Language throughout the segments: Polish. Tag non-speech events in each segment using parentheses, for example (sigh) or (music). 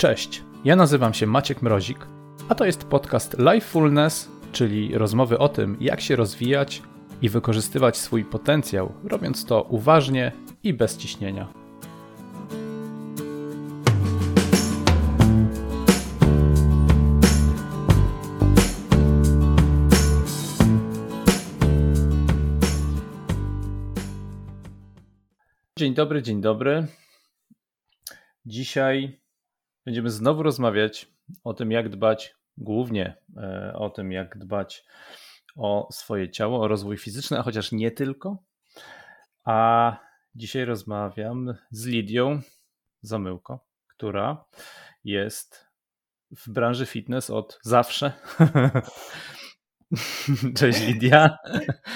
Cześć, ja nazywam się Maciek Mrozik, a to jest podcast Lifefulness, czyli rozmowy o tym, jak się rozwijać i wykorzystywać swój potencjał, robiąc to uważnie i bez ciśnienia. Dzień dobry, dzień dobry. Dzisiaj będziemy znowu rozmawiać o tym, jak dbać, głównie e, o tym, jak dbać o swoje ciało, o rozwój fizyczny, a chociaż nie tylko. A dzisiaj rozmawiam z Lidią Zamyłko, która jest w branży fitness od zawsze. (laughs) Cześć Lidia.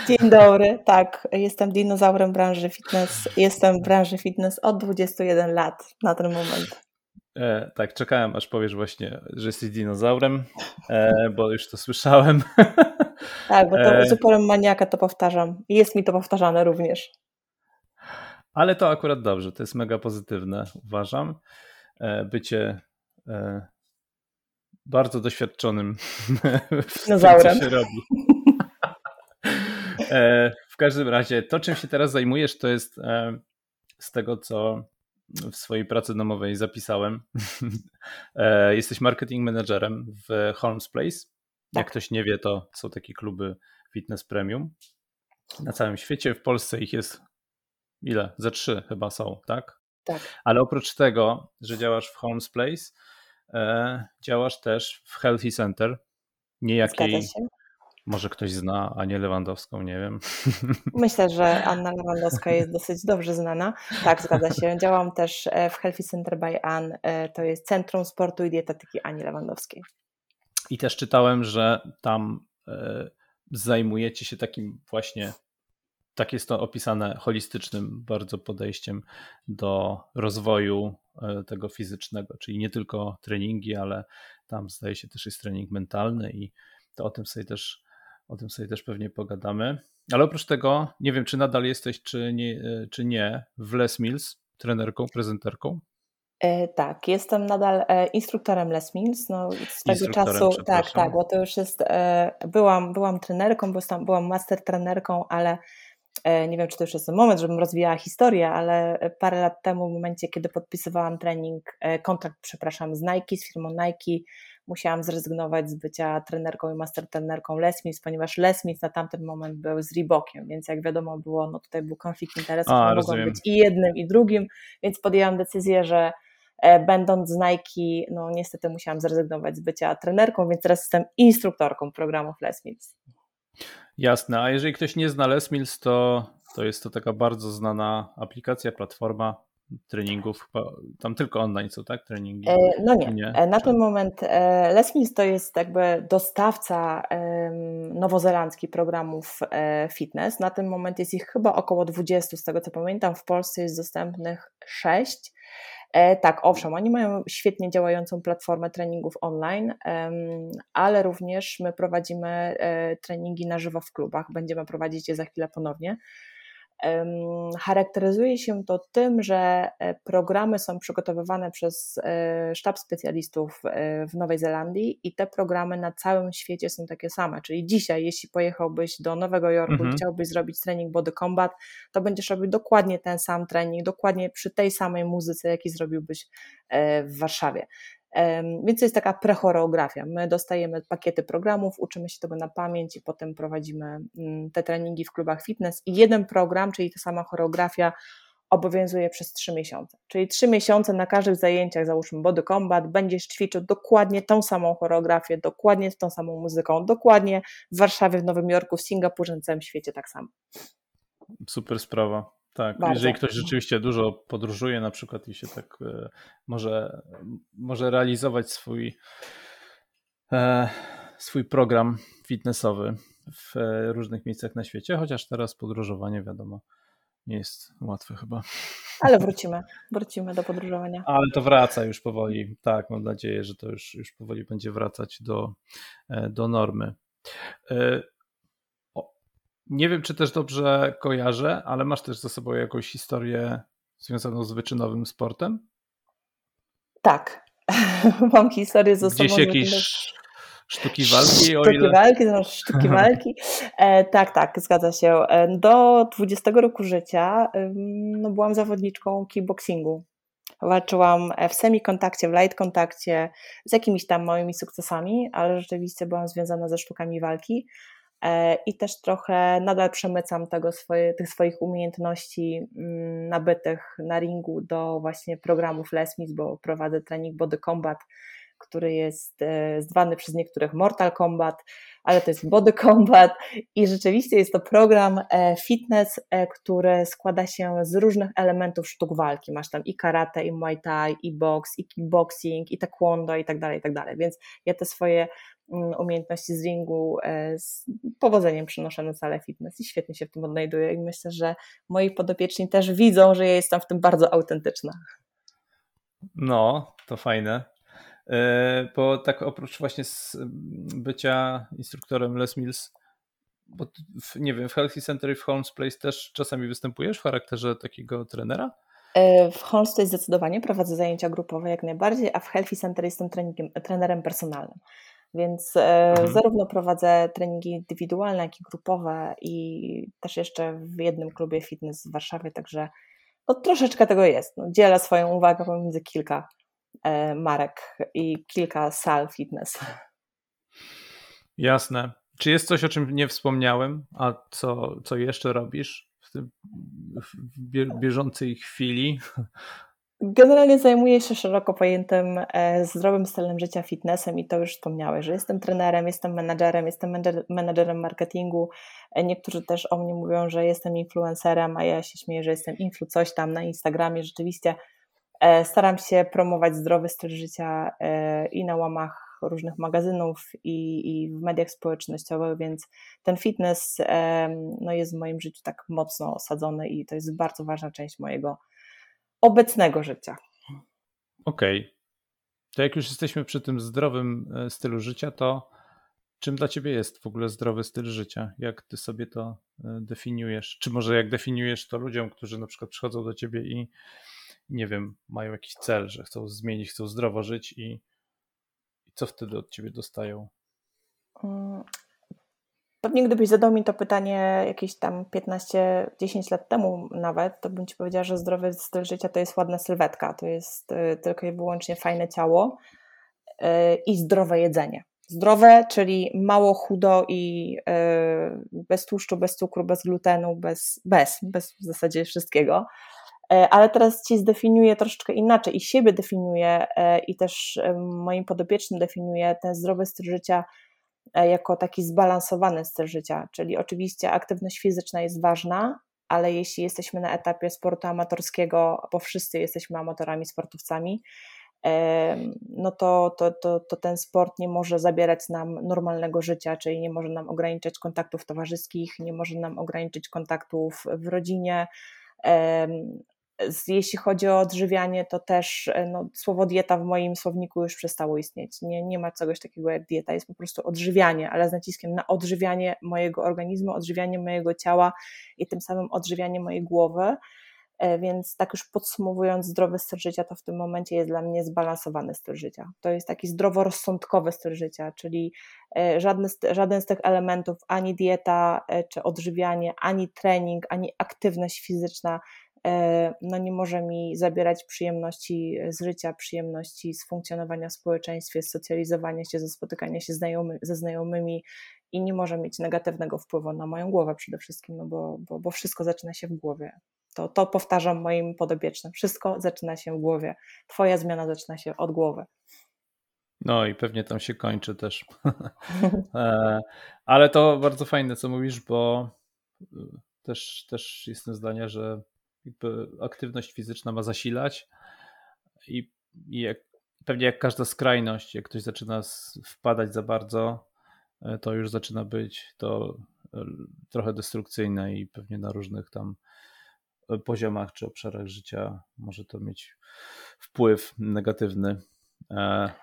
Dzień dobry, tak, jestem dinozaurem branży fitness. Jestem w branży fitness od 21 lat na ten moment. E, tak, czekałem aż powiesz właśnie, że jesteś dinozaurem, e, bo już to słyszałem. (laughs) Tak, bo to e... zupełnie maniaka to powtarzam. Jest mi to powtarzane również. Ale to akurat dobrze, to jest mega pozytywne, uważam. E, bycie e, bardzo doświadczonym (laughs) w Dinozaurem. tym, co się robi. E, w każdym razie, to czym się teraz zajmujesz, to jest e, z tego, co w swojej pracy domowej zapisałem. (laughs) E, jesteś marketing managerem w Holmes Place. Jak tak. ktoś nie wie, to są takie kluby fitness premium na całym świecie. W Polsce ich jest ile? Ze trzy chyba są, tak? Tak. Ale oprócz tego, że działasz w Holmes Place, e, działasz też w Healthy Center, niejakiej może ktoś zna Anię Lewandowską, nie wiem. (laughs) Myślę, że Anna Lewandowska jest dosyć dobrze znana. Tak, zgadza się. Działam też e, w Healthy Center by Ann. E, to jest Centrum Sportu i Dietetyki Ani Lewandowskiej. I też czytałem, że tam e, zajmujecie się takim właśnie, tak jest to opisane, holistycznym bardzo podejściem do rozwoju tego fizycznego, czyli nie tylko treningi, ale tam zdaje się też jest trening mentalny i to o tym sobie też o tym sobie też pewnie pogadamy. Ale oprócz tego, nie wiem, czy nadal jesteś, czy nie, czy nie w Les Mills, trenerką, prezenterką? E, tak, jestem nadal e, instruktorem Les Mills. No, swego czasu, tak, tak, bo to już jest. E, byłam, byłam trenerką, byłam, byłam master trenerką, ale e, nie wiem, czy to już jest ten moment, żebym rozwijała historię, ale parę lat temu, w momencie, kiedy podpisywałam trening, e, kontrakt, przepraszam, z Nike, z firmą Nike, musiałam zrezygnować z bycia trenerką i master trenerką Les Mills, ponieważ Les Mills na tamten moment był z Reebokiem, więc jak wiadomo było, no tutaj był konflikt interesów, A, mogą być i jednym i drugim, więc podjęłam decyzję, że e, będąc z Nike, no niestety musiałam zrezygnować z bycia trenerką, więc teraz jestem instruktorką programów Les Mills. Jasne, a jeżeli ktoś nie zna Les Mills, to, to jest to taka bardzo znana aplikacja, platforma, treningów, tam tylko online są, tak? Treningi? E, no nie. nie? E, na ten moment e, Les Mills to jest jakby dostawca nowozelandzki programów fitness. Na ten moment jest ich chyba około 20, z tego co pamiętam. W Polsce jest dostępnych 6. Tak, owszem, oni mają świetnie działającą platformę treningów online, ale również my prowadzimy treningi na żywo w klubach. Będziemy prowadzić je za chwilę ponownie. Charakteryzuje się to tym, że e, programy są przygotowywane przez e, sztab specjalistów e, w Nowej Zelandii i te programy na całym świecie są takie same. Czyli dzisiaj, jeśli pojechałbyś do Nowego Jorku mhm. i chciałbyś zrobić trening Body Combat, to będziesz robił dokładnie ten sam trening, dokładnie przy tej samej muzyce, jaki zrobiłbyś w Warszawie. Więc to jest taka prechoreografia. My dostajemy pakiety programów, uczymy się tego na pamięć i potem prowadzimy mm, te treningi w klubach fitness. I jeden program, czyli ta sama choreografia, obowiązuje przez trzy miesiące. Czyli trzy miesiące na każdych zajęciach, załóżmy Body Combat, będziesz ćwiczył dokładnie tą samą choreografię, dokładnie z tą samą muzyką, dokładnie w Warszawie, w Nowym Jorku, w Singapurze, na całym świecie tak samo. Super sprawa. Tak, Bardzo. jeżeli ktoś rzeczywiście dużo podróżuje na przykład i się tak e, może, może realizować swój, e, swój program fitnessowy w e, różnych miejscach na świecie, chociaż teraz podróżowanie wiadomo nie jest łatwe chyba. Ale (laughs) wrócimy, wrócimy do podróżowania. Ale to wraca już powoli, tak, mam nadzieję, że to już, już powoli będzie wracać do, do normy. Nie wiem, czy też dobrze kojarzę, ale masz też za sobą jakąś historię związaną z wyczynowym sportem? Tak, (laughs) Mam historię ze Gdzieś sobą. jakieś sztuki walki? Sztuki ile... walki, to sztuki (laughs) walki. E, tak, tak, zgadza się. E, do 20 roku życia no, byłam zawodniczką kickboxingu. Walczyłam w semi-kontakcie, w light kontakcie, z jakimiś tam małymi sukcesami, ale rzeczywiście byłam związana ze sztukami walki. E, i też trochę nadal przemycam tego swoje, tych swoich umiejętności mm, nabytych na ringu do właśnie programów Lesmis, bo prowadzę trening Body Combat, który jest e, zwany przez niektórych Mortal Kombat, ale to jest Body Combat i rzeczywiście jest to program e, fitness, który składa się z różnych elementów sztuk walki. Masz tam i karate, i muay thai, i box, i kickboxing, i taekwondo i tak dalej, i tak dalej. Więc ja te swoje Mm, umiejętności z ringu e, z powodzeniem przynoszę na salę fitness i świetnie się w tym odnajduję i myślę, że moi podopieczni też widzą, że ja jestem w tym bardzo autentyczna. No, to fajne. E, bo tak oprócz właśnie bycia instruktorem Les Mills, bo w, nie wiem, w Healthy Center i w Holmes Place też czasami występujesz w charakterze takiego trenera? E, w Holmes Place zdecydowanie prowadzę zajęcia grupowe jak najbardziej, a w Healthy Center jestem trenerem personalnym. Więc e, mhm. zarówno prowadzę treningi indywidualne, jak i grupowe i też jeszcze w jednym klubie fitness w Warszawie, także no, troszeczkę tego jest. No, dzielę swoją uwagę pomiędzy kilka marek i kilka sal fitness. Jasne. Czy jest coś, o czym nie wspomniałem, a co, co jeszcze robisz w, tym, w bieżącej chwili? Generalnie zajmuję się szeroko pojętym e, zdrowym stylem życia, fitnessem i to już wspomniałeś, że jestem trenerem, jestem menadżerem, jestem menadżerem marketingu. E, niektórzy też o mnie mówią, że jestem influencerem, a ja się śmieję, że jestem influ coś tam na Instagramie. Rzeczywiście e, staram się promować zdrowy styl życia i na łamach różnych magazynów i, i w mediach społecznościowych, więc ten fitness no, jest w moim życiu tak mocno osadzony i to jest bardzo ważna część mojego obecnego życia. Okej. Okay. To jak już jesteśmy przy tym zdrowym e, stylu życia, to czym dla ciebie jest w ogóle zdrowy styl życia? Jak ty sobie to e, definiujesz? Czy może jak definiujesz to ludziom, którzy na przykład przychodzą do ciebie i nie wiem, mają jakiś cel, że chcą zmienić, chcą zdrowo żyć i, i co wtedy od ciebie dostają? Mm, Pewnie gdybyś zadał mi to pytanie jakieś tam 15-10 lat temu nawet, to bym Ci powiedziała, że zdrowy styl życia to jest ładna sylwetka, to jest y, tylko i wyłącznie fajne ciało y, i zdrowe jedzenie. Zdrowe, czyli mało chudo i y, bez tłuszczu, bez cukru, bez glutenu, bez, bez, bez w zasadzie wszystkiego. Ale teraz Ci zdefiniuję troszeczkę inaczej i siebie definiuję i też moim podopiecznym definiuję ten zdrowy styl życia E, jako taki zbalansowany styl życia. Czyli oczywiście aktywność fizyczna jest ważna, ale jeśli jesteśmy na etapie sportu amatorskiego, bo wszyscy jesteśmy amatorami, sportowcami, no to, to, to, to ten sport nie może zabierać nam normalnego życia, czyli nie może nam ograniczać kontaktów towarzyskich, nie może nam ograniczyć kontaktów w rodzinie, jeśli chodzi o odżywianie, to też e, no, słowo dieta w moim słowniku już przestało istnieć. Nie, nie ma czegoś takiego jak dieta, jest po prostu odżywianie, ale z naciskiem na odżywianie mojego organizmu, odżywianie mojego ciała i tym samym odżywianie mojej głowy. E, więc tak już podsumowując, zdrowy styl życia to w tym momencie jest dla mnie zbalansowany styl życia. To jest taki zdroworozsądkowy styl życia, czyli e, żadny, żaden z tych elementów, ani dieta, czy odżywianie, ani trening, ani aktywność fizyczna no nie może mi zabierać przyjemności z życia, przyjemności z funkcjonowania w społeczeństwie, z socjalizowania się, ze spotykania się znajomy, ze znajomymi i nie może mieć negatywnego wpływu na moją głowę przede wszystkim, no bo, bo, bo wszystko zaczyna się w głowie. To, to powtarzam moim podobiecznym. Wszystko zaczyna się w głowie. Twoja zmiana zaczyna się od głowy. No i pewnie tam się kończy też. (laughs) E, ale to bardzo fajne, co mówisz, bo też, też jestem zdania, że jakby aktywność fizyczna ma zasilać i, i jak, pewnie jak każda skrajność, jak ktoś zaczyna wpadać za bardzo, e, to już zaczyna być to e, trochę destrukcyjne i pewnie na różnych tam e, poziomach czy obszarach życia może to mieć wpływ negatywny.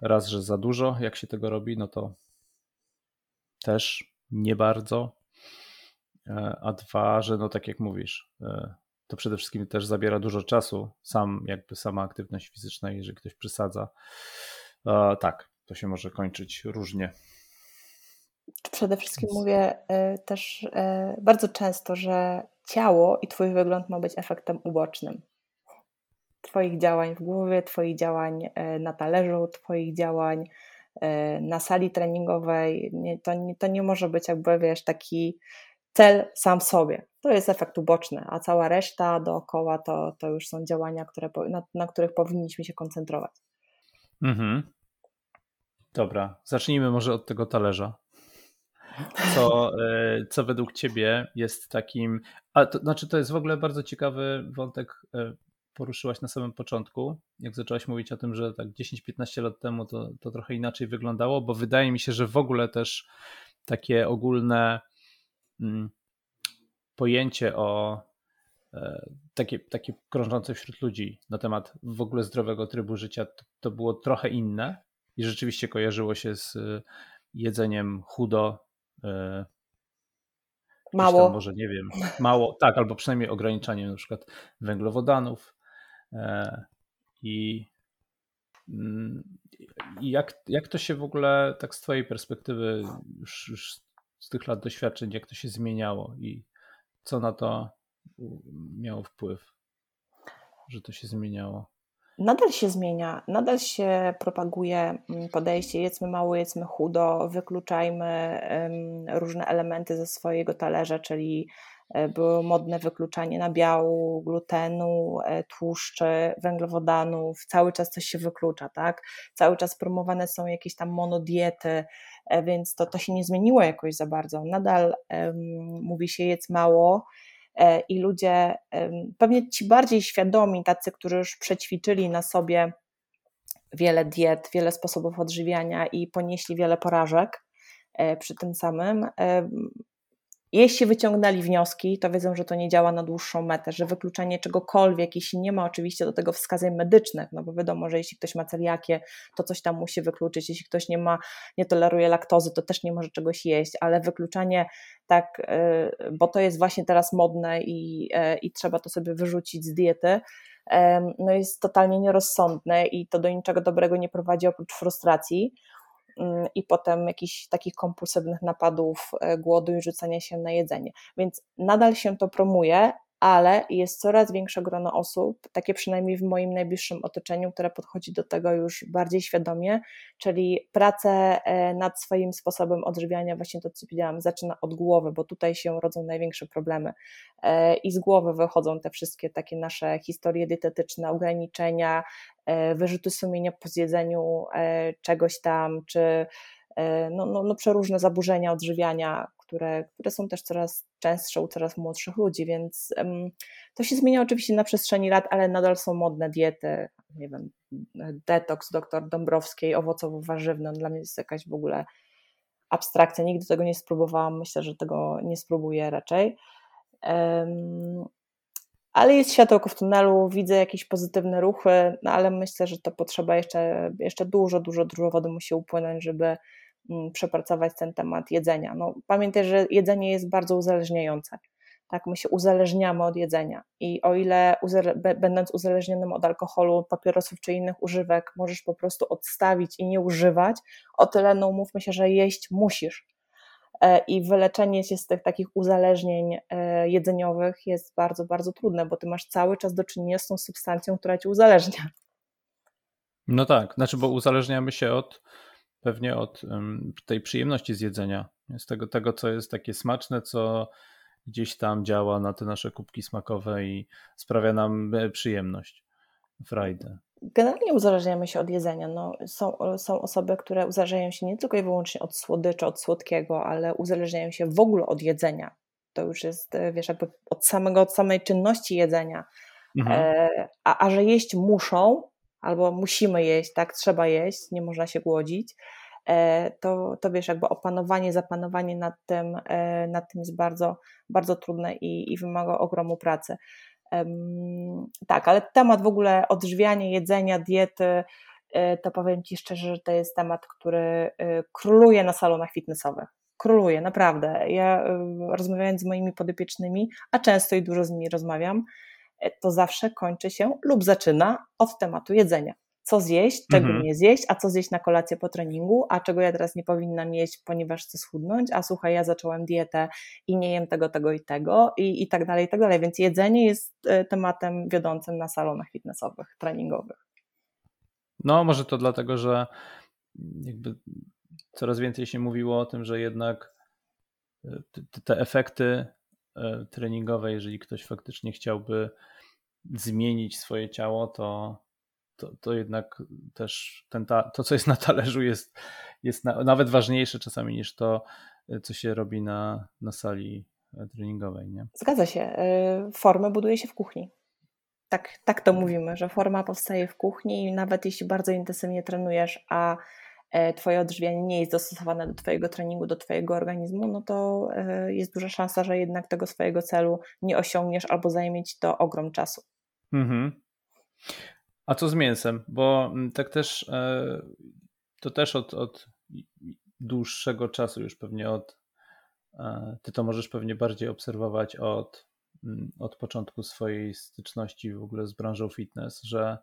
Raz, że za dużo, jak się tego robi, no to też nie bardzo. A dwa, że no tak jak mówisz, to przede wszystkim też zabiera dużo czasu, sam jakby sama aktywność fizyczna, jeżeli ktoś przesadza. E, tak, to się może kończyć różnie. Przede wszystkim mówię e, też e, bardzo często, że ciało i Twój wygląd ma być efektem ubocznym. Twoich działań w głowie, Twoich działań e, na talerzu, Twoich działań na sali treningowej. To nie, to nie może być jakby, wiesz, taki cel sam w sobie. To jest efekt uboczny, a cała reszta dookoła to, to już są działania, które, na, na których powinniśmy się koncentrować. Mhm. Dobra, zacznijmy może od tego talerza. Co, e, co według Ciebie jest takim. A to znaczy, to jest w ogóle bardzo ciekawy wątek. E, poruszyłaś na samym początku, jak zaczęłaś mówić o tym, że tak 10-15 lat temu to, to trochę inaczej wyglądało, bo wydaje mi się, że w ogóle też takie ogólne pojęcie o e, takie, takie krążące wśród ludzi na temat w ogóle zdrowego trybu życia, to, to było trochę inne i rzeczywiście kojarzyło się z jedzeniem chudo, E, mało. może nie wiem, mało, tak, albo przynajmniej ograniczanie na przykład węglowodanów. E, I, mm, i jak, jak to się w ogóle, tak z Twojej perspektywy, już, już z tych lat doświadczeń, jak to się zmieniało i co na to miało wpływ, że to się zmieniało? nadal się zmienia, nadal się propaguje mm, podejście jedzmy mało, jedzmy chudo, wykluczajmy różne elementy ze swojego talerza, czyli e, było modne wykluczanie nabiału, glutenu, e, tłuszczy, węglowodanów, cały czas coś się wyklucza, tak? Cały czas promowane są jakieś tam monodiety, więc to, to się nie zmieniło jakoś za bardzo. Nadal mówi się jedz mało, E, i ludzie, pewnie ci bardziej świadomi, tacy, którzy już przećwiczyli na sobie wiele diet, wiele sposobów odżywiania i ponieśli wiele porażek e, przy tym samym, jeśli wyciągnęli wnioski, to wiedzą, że to nie działa na dłuższą metę, że wykluczanie czegokolwiek, jeśli nie ma oczywiście do tego wskazań medycznych, no bo wiadomo, że jeśli ktoś ma celiakię, to coś tam musi wykluczyć, jeśli ktoś nie ma, nie toleruje laktozy, to też nie może czegoś jeść, ale wykluczanie tak, y, bo to jest właśnie teraz modne i, y, i trzeba to sobie wyrzucić z diety, no jest totalnie nierozsądne i to do niczego dobrego nie prowadzi oprócz frustracji. Mm, i potem jakichś takich kompulsywnych napadów e, głodu i rzucania się na jedzenie. Więc nadal się to promuje, ale jest coraz większe grono osób, takie przynajmniej w moim najbliższym otoczeniu, które podchodzi do tego już bardziej świadomie, czyli pracę e, nad swoim sposobem odżywiania, właśnie to co powiedziałam, zaczyna od głowy, bo tutaj się rodzą największe problemy. E, i z głowy wychodzą te wszystkie takie nasze historie dietetyczne, ograniczenia, e, wyrzuty sumienia po zjedzeniu czegoś tam, czy no, no, no przeróżne zaburzenia odżywiania, które, które są też coraz częstsze u coraz młodszych ludzi, więc to się zmienia oczywiście na przestrzeni lat, ale nadal są modne diety, nie wiem, detoks doktor Dąbrowskiej, owocowo-warzywny, dla mnie jest jakaś w ogóle abstrakcja, nigdy tego nie spróbowałam, myślę, że tego nie spróbuję raczej. Ale jest światełko w tunelu, widzę jakieś pozytywne ruchy, no ale myślę, że to potrzeba jeszcze, jeszcze dużo, dużo, dużo wody musi upłynąć, żeby przepracować ten temat jedzenia. No, pamiętaj, że jedzenie jest bardzo uzależniające. Tak, my się uzależniamy od jedzenia i o ile będąc uzależnionym od alkoholu, papierosów czy innych używek, możesz po prostu odstawić i nie używać, o tyle no umówmy się, że jeść musisz. E, I wyleczenie się z tych takich uzależnień e, jedzeniowych jest bardzo, bardzo trudne, bo ty masz cały czas do czynienia z tą substancją, która ci uzależnia. No tak, znaczy, bo uzależniamy się od pewnie od tej przyjemności z jedzenia, z tego, tego, co jest takie smaczne, co gdzieś tam działa na te nasze kubki smakowe i sprawia nam e, przyjemność, frajdę. Generalnie uzależniamy się od jedzenia. No, są, są osoby, które uzależniają się nie tylko i wyłącznie od słodyczy, od słodkiego, ale uzależniają się w ogóle od jedzenia. To już jest, e, wiesz, jakby od samego, od samej czynności jedzenia. Mhm. E, a, a że jeść muszą, albo musimy jeść, tak, trzeba jeść, nie można się głodzić, e, to, to wiesz, jakby opanowanie, zapanowanie nad tym, e, nad tym jest bardzo, bardzo trudne i, i wymaga ogromu pracy. Tak, ale temat w ogóle odżywiania, jedzenia, diety, e, to powiem Ci szczerze, że to jest temat, który króluje na salonach fitnessowych. Króluje, naprawdę. Ja rozmawiając z moimi podopiecznymi, a często i dużo z nimi rozmawiam, to zawsze kończy się lub zaczyna od tematu jedzenia co zjeść, czego mhm. nie zjeść, a co zjeść na kolację po treningu, a czego ja teraz nie powinnam jeść, ponieważ chcę schudnąć, a słuchaj, ja zacząłem dietę i nie jem tego, tego i tego i, i tak dalej, i tak dalej. Więc jedzenie jest e, tematem wiodącym na salonach fitnessowych, treningowych. No, może to dlatego, że jakby coraz więcej się mówiło o tym, że jednak e, te, efekty e, treningowe, jeżeli ktoś faktycznie chciałby zmienić swoje ciało, to to, to jednak też ten ta, to, co jest na talerzu, jest, jest na, nawet ważniejsze czasami niż to, co się robi na, na sali treningowej. Nie? Zgadza się. Formę buduje się w kuchni. Tak, tak to mówimy, że forma powstaje w kuchni i nawet jeśli bardzo intensywnie trenujesz, a e, Twoje odżywianie nie jest dostosowane do Twojego treningu, do Twojego organizmu, no to e, jest duża szansa, że jednak tego swojego celu nie osiągniesz albo zajmie Ci to ogrom czasu. Mhm. A co z mięsem? Bo mm, tak też e, to też od, od dłuższego czasu już pewnie od e, ty to możesz pewnie bardziej obserwować od, mm, od początku swojej styczności w ogóle z branżą fitness, że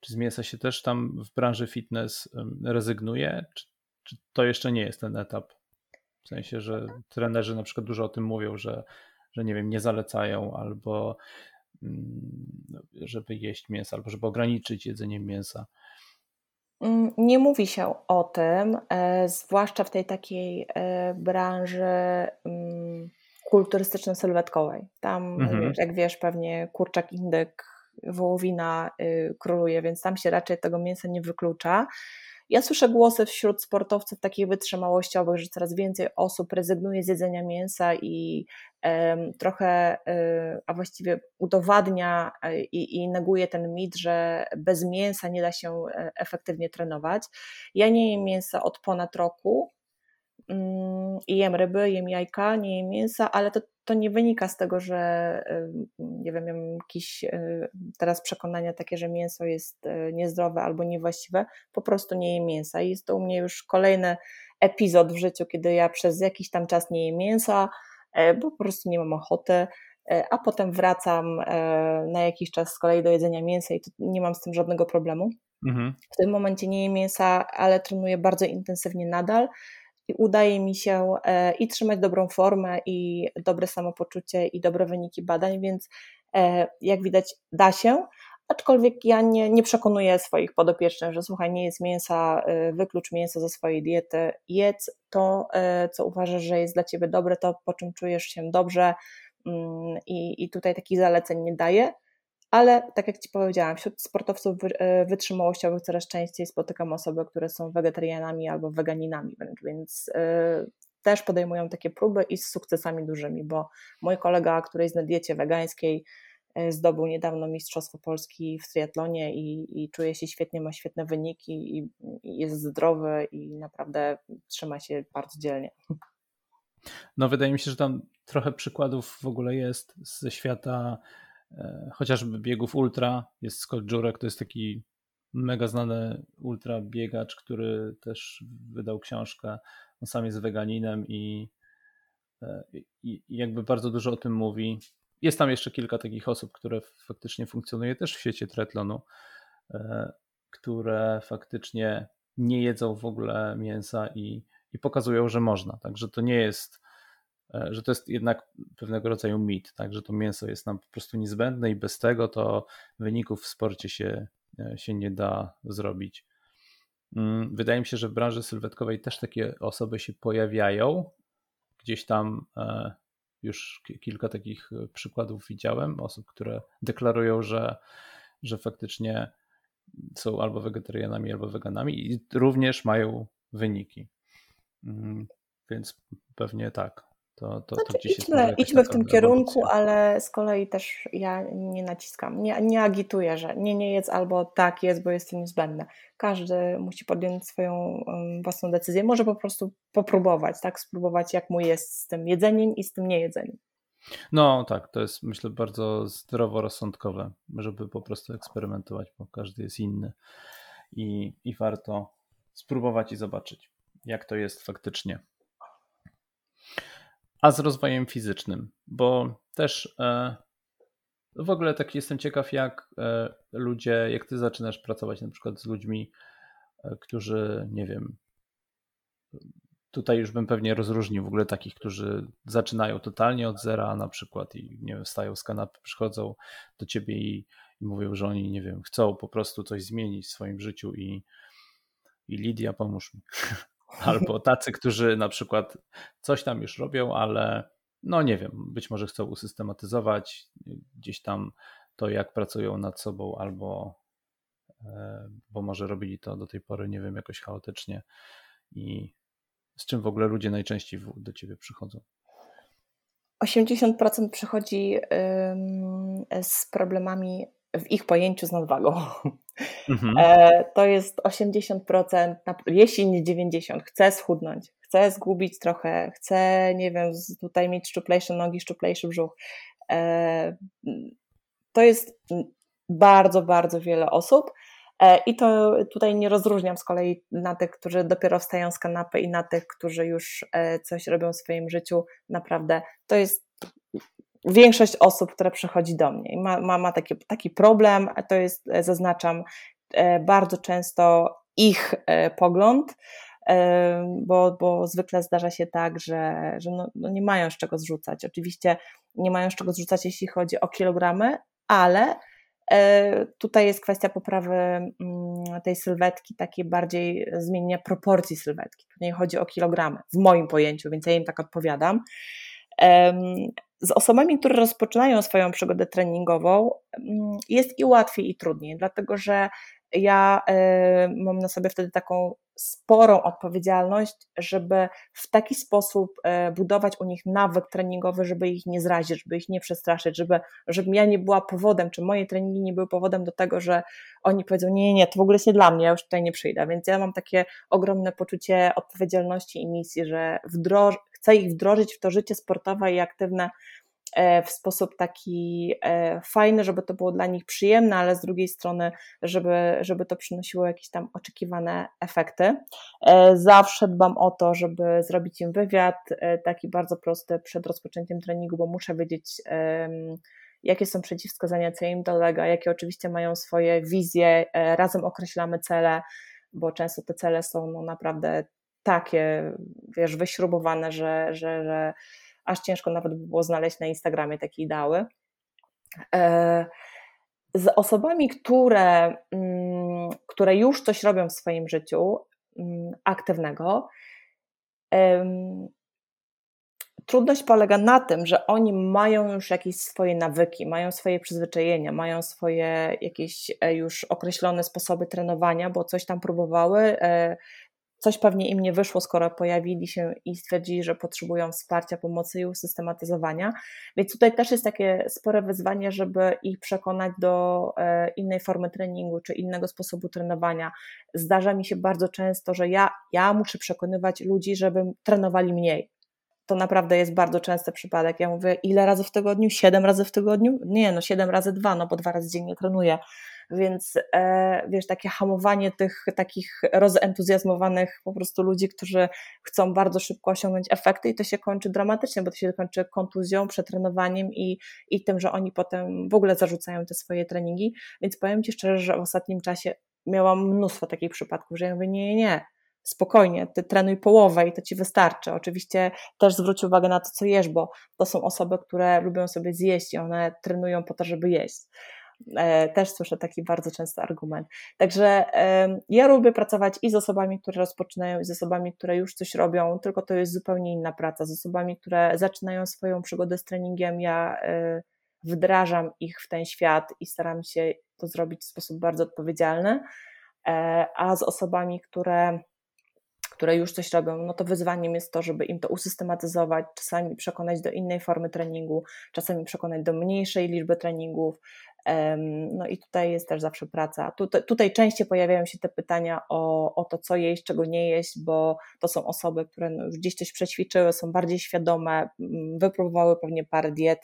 czy z mięsa się też tam w branży fitness rezygnuje, czy, czy to jeszcze nie jest ten etap? W sensie, że trenerzy na przykład dużo o tym mówią, że, że nie wiem, nie zalecają albo Mm, żeby jeść mięso albo żeby ograniczyć jedzenie mięsa? Mm, nie mówi się o tym, e, zwłaszcza w tej takiej e, branży mm, kulturystyczno-sylwetkowej. Tam, mhm. jak wiesz, pewnie kurczak indyk, wołowina y, króluje, więc tam się raczej tego mięsa nie wyklucza. Ja słyszę głosy wśród sportowców takich wytrzymałościowych, że coraz więcej osób rezygnuje z jedzenia mięsa i trochę, e, a właściwie udowadnia e, i, i neguje ten mit, że bez mięsa nie da się e, efektywnie trenować. Ja nie jem mięsa od ponad roku i jem ryby, jem jajka, nie jem mięsa, ale to, to nie wynika z tego, że nie wiem, mam jakieś teraz przekonania takie, że mięso jest niezdrowe albo niewłaściwe, po prostu nie jem mięsa i jest to u mnie już kolejny epizod w życiu, kiedy ja przez jakiś tam czas nie jem mięsa, E, bo po prostu nie mam ochoty, e, a potem wracam e, na jakiś czas z kolei do jedzenia mięsa i nie mam z tym żadnego problemu. Mhm. W tym momencie nie jem mięsa, ale trenuję bardzo intensywnie nadal i udaje mi się i trzymać dobrą formę, i dobre samopoczucie, i dobre wyniki badań, więc jak widać, da się. Aczkolwiek ja nie, nie przekonuję swoich podopiecznych, że słuchaj, nie jest mięsa, y, wyklucz mięso ze swojej diety, jedz to, co uważasz, że jest dla ciebie dobre, to po czym czujesz się dobrze mm, i, i tutaj takich zaleceń nie daję. Ale tak jak Ci powiedziałam, wśród sportowców y, wytrzymałościowych coraz częściej spotykam osoby, które są wegetarianami albo weganinami wręcz, więc też podejmują takie próby i z sukcesami dużymi, bo mój kolega, który jest na diecie wegańskiej, E, zdobył niedawno Mistrzostwo Polski w triatlonie i, i czuje się świetnie, ma świetne wyniki i, i jest zdrowy i naprawdę trzyma się bardzo dzielnie. No, wydaje mi się, że tam trochę przykładów w ogóle jest ze świata e, chociażby biegów ultra. Jest Scott Jurek, to jest taki mega znany ultra biegacz, który też wydał książkę. On sam jest weganinem i, e, i, i jakby bardzo dużo o tym mówi. Jest tam jeszcze kilka takich osób, które faktycznie funkcjonuje też w świecie triatlonu, e, które faktycznie nie jedzą w ogóle mięsa i, i pokazują, że można. Także to nie jest, e, że to jest jednak pewnego rodzaju mit, tak, że to mięso jest nam po prostu niezbędne i bez tego to wyników w sporcie się, e, się nie da zrobić. Mm, wydaje mi się, że w branży sylwetkowej też takie osoby się pojawiają. Gdzieś tam już kilka takich e, przykładów widziałem, osób, które deklarują, że, że faktycznie są albo wegetarianami, albo weganami i również mają wyniki. Mm, więc pewnie tak. To, to, znaczy, to idźmy, idźmy w tym kierunku, ale z kolei też ja nie naciskam, nie, nie agituję, że nie, nie jedz albo tak jest, bo jest to niezbędne. Każdy musi podjąć swoją um, własną decyzję. Może po prostu popróbować, tak? Spróbować, jak mu jest z tym jedzeniem i z tym niejedzeniem. No tak, to jest myślę bardzo zdroworozsądkowe, żeby po prostu eksperymentować, bo każdy jest inny i, i warto spróbować i zobaczyć, jak to jest faktycznie a z rozwojem fizycznym, bo też e, w ogóle tak jestem ciekaw, jak e, ludzie, jak ty zaczynasz pracować na przykład z ludźmi, e, którzy, nie wiem, tutaj już bym pewnie rozróżnił w ogóle takich, którzy zaczynają totalnie od zera na przykład i nie wiem, wstają z kanapy, przychodzą do ciebie i, i mówią, że oni, nie wiem, chcą po prostu coś zmienić w swoim życiu i, i Lidia, pomóż mi. (laughs) Albo tacy, którzy na przykład coś tam już robią, ale no nie wiem, być może chcą usystematyzować gdzieś tam to, jak pracują nad sobą, albo e, bo może robili to do tej pory, nie wiem, jakoś chaotycznie i z czym w ogóle ludzie najczęściej do ciebie przychodzą? 80% przychodzi z problemami w ich pojęciu z nadwagą. Mhm. E, to jest 80%, jeśli nie 90%. Chcę schudnąć, chcę zgubić trochę, chcę, nie wiem, tutaj mieć szczuplejsze nogi, szczuplejszy brzuch. E, to jest bardzo, bardzo wiele osób. E, I to tutaj nie rozróżniam z kolei na tych, którzy dopiero wstają z kanapy i na tych, którzy już coś robią w swoim życiu. Naprawdę to jest większość osób, która przychodzi do mnie i ma, ma, ma taki, taki problem, to jest, e, zaznaczam, e, bardzo często ich e, pogląd, bo, bo zwykle zdarza się tak, że, że no, no nie mają z czego zrzucać. Oczywiście nie mają z czego zrzucać, jeśli chodzi o kilogramy, ale tutaj jest kwestia poprawy mm, tej sylwetki, takiej bardziej zmienienia proporcji sylwetki. Nie chodzi o kilogramy, w moim pojęciu, więc ja im tak odpowiadam z osobami, które rozpoczynają swoją przygodę treningową, mm, jest i łatwiej, i trudniej, dlatego że ja e, mam na sobie wtedy taką sporą odpowiedzialność, żeby w taki sposób e, budować u nich nawyk treningowy, żeby ich nie zrazić, żeby ich nie przestraszyć, żeby, żebym ja nie była powodem, czy moje treningi nie były powodem do tego, że oni powiedzą, nie, nie, nie, to w ogóle jest nie dla mnie, ja już tutaj nie przyjdę. Więc ja mam takie ogromne poczucie odpowiedzialności i misji, że wdroż, chcę ich wdrożyć w to życie sportowe i aktywne e, w sposób taki e, fajny, żeby to było dla nich przyjemne, ale z drugiej strony, żeby, żeby to przynosiło jakieś tam oczekiwane efekty. E, zawsze dbam o to, żeby zrobić im wywiad, taki bardzo prosty przed rozpoczęciem treningu, bo muszę wiedzieć, jakie są przeciwwskazania, co im dolega, jakie oczywiście mają swoje wizje, razem określamy cele, bo często te cele są no, naprawdę takie, wiesz, wyśrubowane, że, że, że aż ciężko nawet by było znaleźć na Instagramie takie ideały. E, z osobami, które, mm, które już coś robią w swoim życiu mm, aktywnego, trudność polega na tym, że oni mają już jakieś swoje nawyki, mają swoje przyzwyczajenia, mają swoje jakieś e, już określone sposoby trenowania, bo coś tam próbowały, e, coś pewnie im nie wyszło, skoro pojawili się i stwierdzili, że potrzebują wsparcia, pomocy i usystematyzowania. Więc tutaj też jest takie spore wyzwanie, żeby ich przekonać do e, innej formy treningu czy innego sposobu trenowania. Zdarza mi się bardzo często, że ja, ja muszę przekonywać ludzi, żeby trenowali mniej. To naprawdę jest bardzo częsty przypadek. Ja mówię, ile razy w tygodniu? Siedem razy w tygodniu? Nie, no siedem razy dwa, no bo dwa razy dziennie trenuję więc e, wiesz, takie hamowanie tych takich rozentuzjazmowanych po prostu ludzi, którzy chcą bardzo szybko osiągnąć efekty i to się kończy dramatycznie, bo to się kończy kontuzją, przetrenowaniem i, i tym, że oni potem w ogóle zarzucają te swoje treningi, więc powiem Ci szczerze, że w ostatnim czasie miałam mnóstwo takich przypadków, że ja mówię, nie, nie, nie, spokojnie, ty trenuj połowę i to ci wystarczy. Oczywiście też zwróć uwagę na to, co jesz, bo to są osoby, które lubią sobie zjeść i one trenują po to, żeby jeść. E, też słyszę taki bardzo częsty argument. Także ja lubię pracować i z osobami, które rozpoczynają, i z osobami, które już coś robią, tylko to jest zupełnie inna praca. Z osobami, które zaczynają swoją przygodę z treningiem, ja e, wdrażam ich w ten świat i staram się to zrobić w sposób bardzo odpowiedzialny, e, a z osobami, które które już coś robią, no to wyzwaniem jest to, żeby im to usystematyzować, czasami przekonać do innej formy treningu, czasami przekonać do mniejszej liczby treningów, no i tutaj jest też zawsze praca. Tutaj, tutaj częściej pojawiają się te pytania o, o to, co jeść, czego nie jeść, bo to są osoby, które no już gdzieś coś przećwiczyły, są bardziej świadome, wypróbowały pewnie parę diet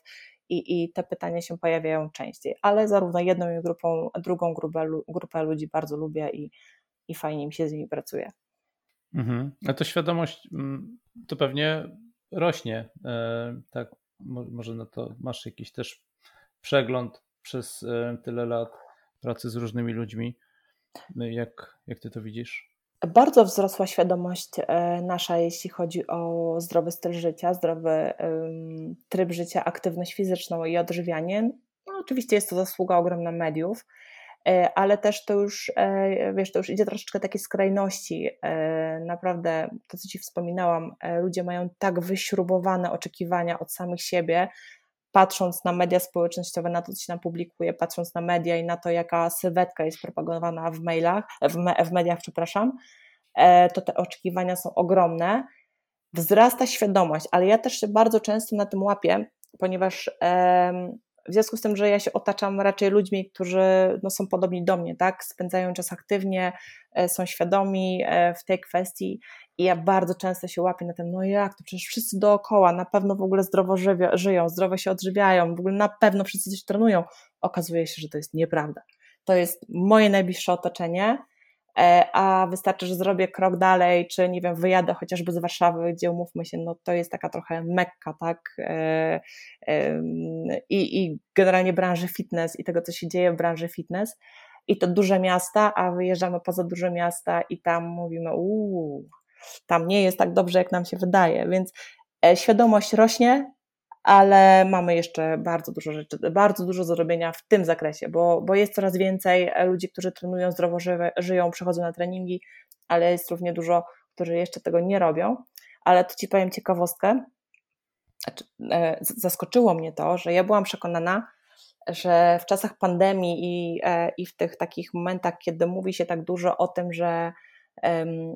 i, i te pytania się pojawiają częściej. Ale zarówno jedną i grupą, drugą grupę, grupę ludzi bardzo lubię i, i fajnie mi się z nimi pracuje. Mhm. A to świadomość to pewnie rośnie. E, tak, może na to masz jakiś też przegląd przez tyle lat pracy z różnymi ludźmi. Jak, jak ty to widzisz? Bardzo wzrosła świadomość nasza, jeśli chodzi o zdrowy styl życia, zdrowy tryb życia, aktywność fizyczną i odżywianie. No, oczywiście jest to zasługa ogromna mediów, e, ale też to już, e, wiesz, to już idzie troszeczkę takiej skrajności. E, naprawdę, to co Ci wspominałam, ludzie mają tak wyśrubowane oczekiwania od samych siebie, patrząc na media społecznościowe, na to, co się nam publikuje, patrząc na media i na to, jaka sylwetka jest propagowana w mailach, w, me, w mediach, przepraszam, to te oczekiwania są ogromne. Wzrasta świadomość, ale ja też się bardzo często na tym łapię, ponieważ w związku z tym, że ja się otaczam raczej ludźmi, którzy no, są podobni do mnie, tak? Spędzają czas aktywnie, e, są świadomi e, w tej kwestii i ja bardzo często się łapię na tym, no jak to przecież wszyscy dookoła na pewno w ogóle zdrowo żyją, zdrowo się odżywiają, w ogóle na pewno wszyscy coś trenują. Okazuje się, że to jest nieprawda. To jest moje najbliższe otoczenie, E, a wystarczy, że zrobię krok dalej, czy nie wiem, wyjadę chociażby z Warszawy, gdzie umówmy się, no to jest taka trochę mekka, tak? E, I, i generalnie branży fitness i tego, co się dzieje w branży fitness. I to duże miasta, a wyjeżdżamy poza duże miasta i tam mówimy, uuu, tam nie jest tak dobrze, jak nam się wydaje. Więc e, świadomość rośnie, ale mamy jeszcze bardzo dużo rzeczy, bardzo dużo zrobienia w tym zakresie, bo, bo jest coraz więcej ludzi, którzy trenują zdrowo, żyją, przychodzą na treningi, ale jest równie dużo, którzy jeszcze tego nie robią. Ale to Ci powiem ciekawostkę. Znaczy, e, zaskoczyło mnie to, że ja byłam przekonana, że w czasach pandemii i, e, i w tych takich momentach, kiedy mówi się tak dużo o tym, że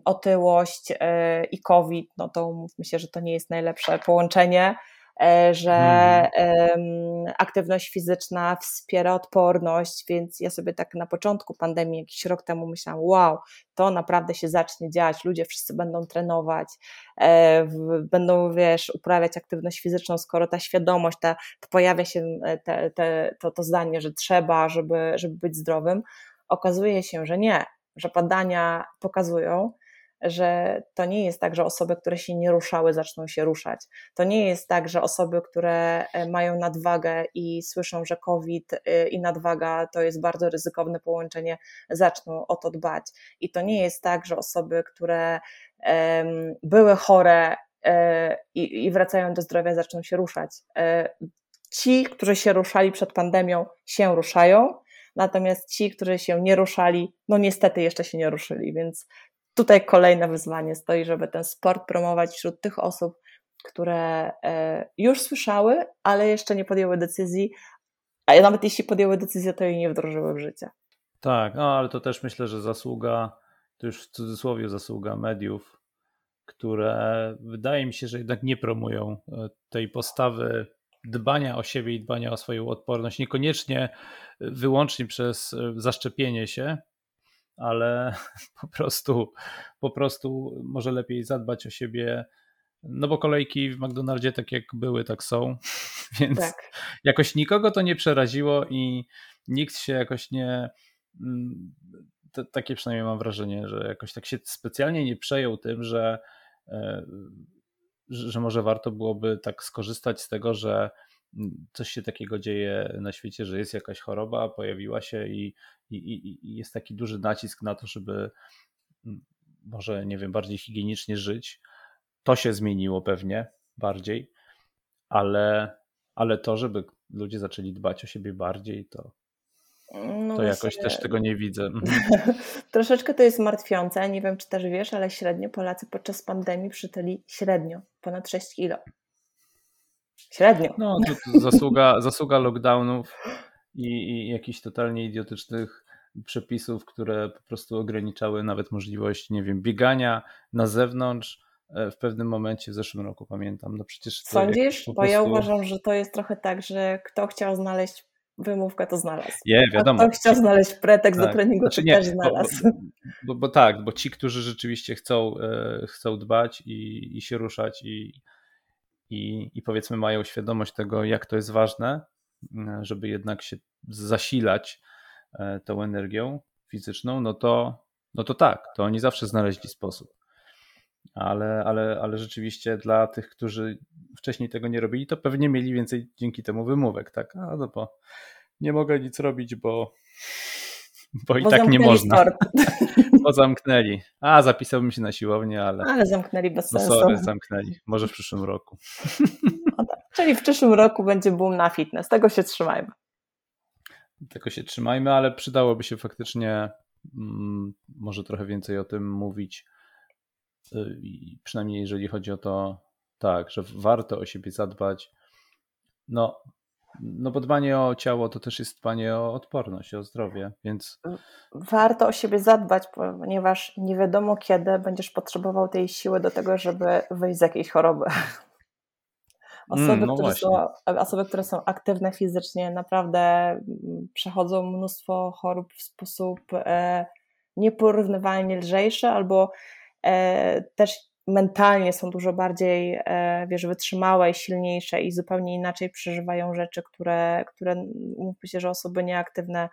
otyłość e, i COVID, no to mówmy się, że to nie jest najlepsze połączenie, E, że mhm. aktywność fizyczna wspiera odporność, więc ja sobie tak na początku pandemii, jakiś rok temu myślałam, wow, to naprawdę się zacznie dziać, ludzie wszyscy będą trenować, e, będą, wiesz, uprawiać aktywność fizyczną, skoro ta świadomość, ta, to pojawia się te, te, to, to zdanie, że trzeba, żeby, żeby być zdrowym, okazuje się, że nie, że badania pokazują, że to nie jest tak, że osoby, które się nie ruszały, zaczną się ruszać. To nie jest tak, że osoby, które e, mają nadwagę i słyszą, że COVID e, i nadwaga to jest bardzo ryzykowne połączenie, zaczną o to dbać. I to nie jest tak, że osoby, które były chore e, i wracają do zdrowia, zaczną się ruszać. Ci, którzy się ruszali przed pandemią, się ruszają, natomiast ci, którzy się nie ruszali, no niestety jeszcze się nie ruszyli, więc tutaj kolejne wyzwanie stoi, żeby ten sport promować wśród tych osób, które e, już słyszały, ale jeszcze nie podjęły decyzji, a nawet jeśli podjęły decyzję, to jej nie wdrożyły w życie. Tak, no ale to też myślę, że zasługa, to już w cudzysłowie zasługa mediów, które wydaje mi się, że jednak nie promują e, tej postawy dbania o siebie i dbania o swoją odporność, niekoniecznie wyłącznie przez e, zaszczepienie się, ale (laughs) po prostu, po prostu może lepiej zadbać o siebie. No bo kolejki w McDonaldzie tak jak były, tak są, (laughs) więc tak. jakoś nikogo to nie przeraziło i nikt się jakoś nie. Mm, takie przynajmniej mam wrażenie, że jakoś tak się specjalnie nie przejął tym, że, e, że może warto byłoby tak skorzystać z tego, że coś się takiego dzieje na świecie, że jest jakaś choroba, pojawiła się i, i, i jest taki duży nacisk na to, żeby mm, może, nie wiem, bardziej higienicznie żyć. To się zmieniło pewnie bardziej, ale, ale to, żeby ludzie zaczęli dbać o siebie bardziej, to, no to jakoś też tego nie widzę. Mhm. (laughs) Troszeczkę to jest martwiące. Nie wiem, czy też wiesz, ale średnio Polacy podczas pandemii przytyli średnio ponad 6 kilo. Średnio. No, to (laughs) zasługa, zasługa lockdownów i, i jakichś totalnie idiotycznych przepisów, które po prostu ograniczały nawet możliwość, nie wiem, biegania na zewnątrz e, w pewnym momencie w zeszłym roku, pamiętam. No przecież Sądzisz? Bo prostu... ja uważam, że to jest trochę tak, że kto chciał znaleźć wymówkę, to znalazł. Nie, wiadomo. A chciał znaleźć pretekst tak. do treningu, znaczy, to nie, też znalazł. Bo, bo, bo, tak, bo ci, którzy rzeczywiście chcą, e, chcą dbać i, i się ruszać i, i, i powiedzmy mają świadomość tego, jak to jest ważne, żeby jednak się zasilać e, tą energią fizyczną, no to, no to tak, to oni zawsze znaleźli sposób. Ale, ale, ale rzeczywiście dla tych, którzy wcześniej tego nie robili, to pewnie mieli więcej dzięki temu wymówek, tak? A no bo nie mogę nic robić, bo, (laughs) bo i bo tak nie można. Sport. (laughs) Bo zamknęli. A, zapisałbym się na siłownię, ale. Ale zamknęli bez no sensu. Sorry, zamknęli. Może w przyszłym roku. (laughs) No tak. Czyli w przyszłym roku będzie boom na fitness. Tego się trzymajmy. Tego się trzymajmy, ale przydałoby się faktycznie mm, może trochę więcej o tym mówić. Y, przynajmniej jeżeli chodzi o to, tak, że warto o siebie zadbać. No, no bo dbanie o ciało to też jest dbanie o odporność, o zdrowie, więc. Warto o siebie zadbać, ponieważ nie wiadomo kiedy będziesz potrzebował tej siły do tego, żeby wyjść z jakiejś choroby. Osoby, mm, no które są, osoby, które są aktywne fizycznie, naprawdę mm, przechodzą mnóstwo chorób w sposób e, nieporównywalnie lżejszy, albo też mentalnie są dużo bardziej, e, wiesz, wytrzymałe i silniejsze i zupełnie inaczej przeżywają rzeczy, które, które mówmy się, że osoby nieaktywne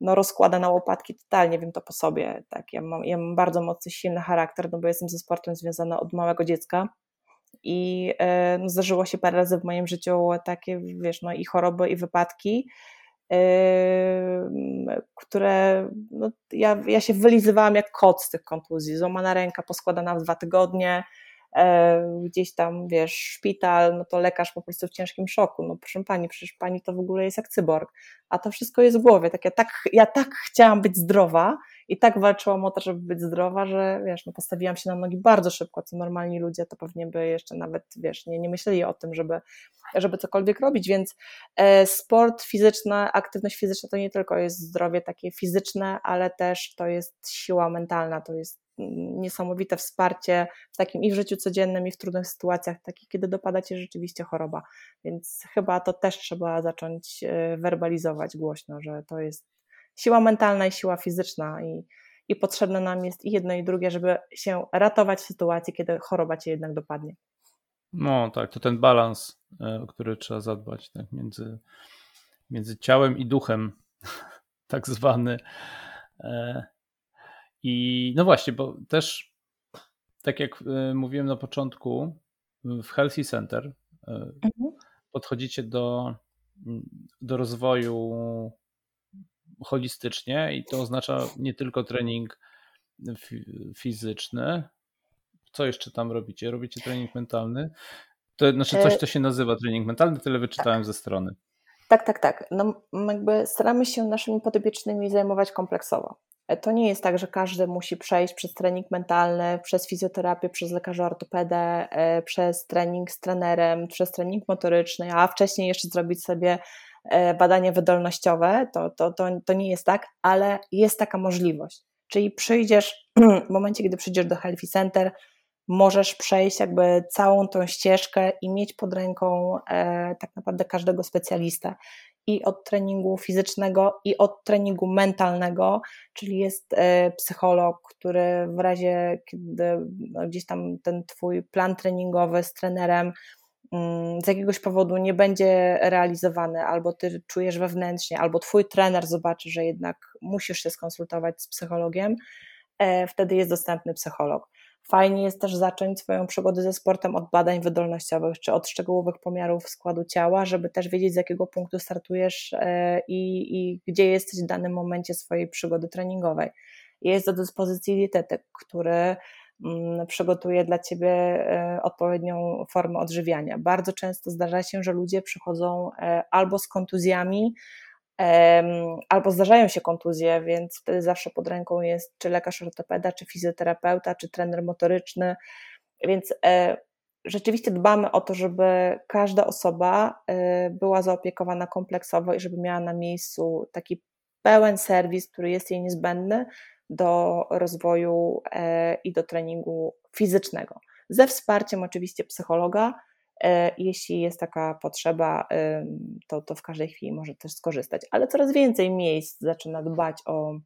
no, rozkłada na łopatki totalnie, wiem to po sobie. Tak, ja mam, ja mam bardzo mocny, silny charakter, no bo jestem ze sportem związana od małego dziecka i e, no, zdarzyło się parę razy w moim życiu takie, wiesz, no i choroby, i wypadki, które no, ja, ja się wylizywałam jak kot z tych kontuzji. Złamana ręka poskładana w dwa tygodnie, gdzieś tam, wiesz, szpital, no to lekarz po prostu w ciężkim szoku. No proszę pani, przecież pani to w ogóle jest jak cyborg. A to wszystko jest w głowie. Tak, ja, tak, ja tak chciałam być zdrowa i tak walczyłam o to, żeby być zdrowa, że wiesz, no postawiłam się na nogi bardzo szybko, co normalni ludzie to pewnie by jeszcze nawet, wiesz, nie, nie myśleli o tym, żeby, żeby cokolwiek robić, więc e, sport fizyczny, aktywność fizyczna to nie tylko jest zdrowie takie fizyczne, ale też to jest siła mentalna, to jest niesamowite wsparcie w takim i w życiu codziennym, i w trudnych sytuacjach, takich, kiedy dopada cię rzeczywiście choroba. Więc chyba to też trzeba zacząć e, werbalizować głośno, że to jest siła mentalna i siła fizyczna i, i potrzebne nam jest i jedno i drugie, żeby się ratować w sytuacji, kiedy choroba cię jednak dopadnie. No tak, to ten balans, e, o który trzeba zadbać tak, między, między ciałem i duchem, (laughs) tak zwany. E, I no właśnie, bo też tak jak e, mówiłem na początku, w Healthy Center mhm. podchodzicie do, do rozwoju holistycznie i to oznacza nie tylko trening fizyczny. Co jeszcze tam robicie? Robicie trening mentalny? To znaczy coś, co się nazywa trening mentalny, tyle wyczytałem tak. ze strony. Tak, tak, tak. No, jakby staramy się naszymi podopiecznymi zajmować kompleksowo. E, to nie jest tak, że każdy musi przejść przez trening mentalny, przez fizjoterapię, przez lekarza ortopedę, e, przez trening z trenerem, przez trening motoryczny, a wcześniej jeszcze zrobić sobie E, badania wydolnościowe, to, to, to, to nie jest tak, ale jest taka możliwość. Czyli przyjdziesz, (clears throat) w momencie, kiedy przyjdziesz do Healthy Center, możesz przejść jakby całą tą ścieżkę i mieć pod ręką e, tak naprawdę każdego specjalistę. I od treningu fizycznego, i od treningu mentalnego, czyli jest e, psycholog, który w razie, kiedy no, gdzieś tam ten twój plan treningowy z trenerem z jakiegoś powodu nie będzie realizowany, albo ty czujesz wewnętrznie, albo twój trener zobaczy, że jednak musisz się skonsultować z psychologiem, e, wtedy jest dostępny psycholog. Fajnie jest też zacząć swoją przygodę ze sportem od badań wydolnościowych, czy od szczegółowych pomiarów składu ciała, żeby też wiedzieć, z jakiego punktu startujesz e, i, i gdzie jesteś w danym momencie swojej przygody treningowej. Jest do dyspozycji dietetyk, który Mm, przygotuje dla ciebie e, odpowiednią formę odżywiania. Bardzo często zdarza się, że ludzie przychodzą e, albo z kontuzjami, albo zdarzają się kontuzje, więc wtedy zawsze pod ręką jest czy lekarz ortopeda, czy fizjoterapeuta, czy trener motoryczny, więc e, rzeczywiście dbamy o to, żeby każda osoba była zaopiekowana kompleksowo i żeby miała na miejscu taki pełen serwis, który jest jej niezbędny, do rozwoju e, i do treningu fizycznego. Ze wsparciem oczywiście psychologa, e, jeśli jest taka potrzeba, to, to w każdej chwili może też skorzystać. Ale coraz więcej miejsc zaczyna dbać o,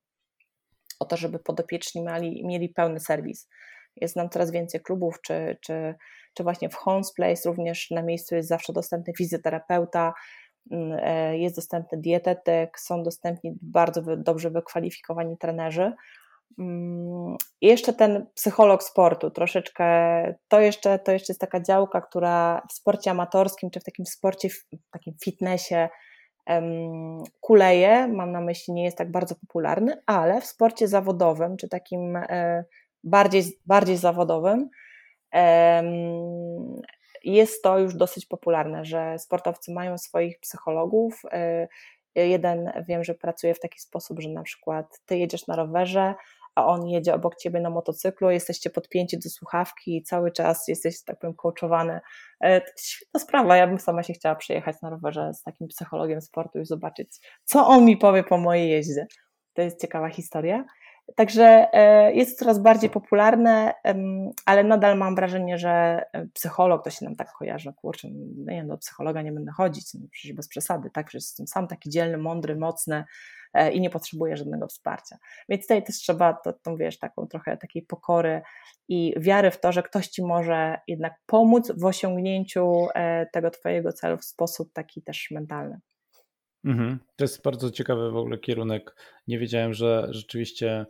o to, żeby podopieczni mieli, mieli pełny serwis. Jest nam coraz więcej klubów, czy, czy, czy właśnie w Homes Place również na miejscu jest zawsze dostępny fizjoterapeuta, jest dostępny dietetyk, są dostępni bardzo dobrze wykwalifikowani trenerzy. Mm, jeszcze ten psycholog sportu, troszeczkę, to jeszcze, to jeszcze jest taka działka, która w sporcie amatorskim, czy w takim sporcie, w takim fitnessie um, kuleje, mam na myśli, nie jest tak bardzo popularny, ale w sporcie zawodowym, czy takim e, bardziej, bardziej zawodowym, jest to już dosyć popularne, że sportowcy mają swoich psychologów. E, jeden wiem, że pracuje w taki sposób, że na przykład ty jedziesz na rowerze, a on jedzie obok ciebie na motocyklu, jesteście podpięci do słuchawki i cały czas jesteś, tak powiem, coachowany. Jest świetna sprawa, ja bym sama się chciała przyjechać na rowerze z takim psychologiem sportu i zobaczyć, co on mi powie po mojej jeździe. To jest ciekawa historia. Także e, jest coraz bardziej popularne, ale nadal mam wrażenie, że e, psycholog to się nam tak kojarzy, kurczę, no nie, do psychologa nie będę chodzić, no przecież bez przesady, tak, przecież jestem sam taki dzielny, mądry, mocny e, i nie potrzebuję żadnego wsparcia. Więc tutaj też trzeba, to, to wiesz, taką trochę takiej pokory i wiary w to, że ktoś ci może jednak pomóc w osiągnięciu tego twojego celu w sposób taki też mentalny. Mhm. To jest bardzo ciekawy w ogóle kierunek. Nie wiedziałem, że rzeczywiście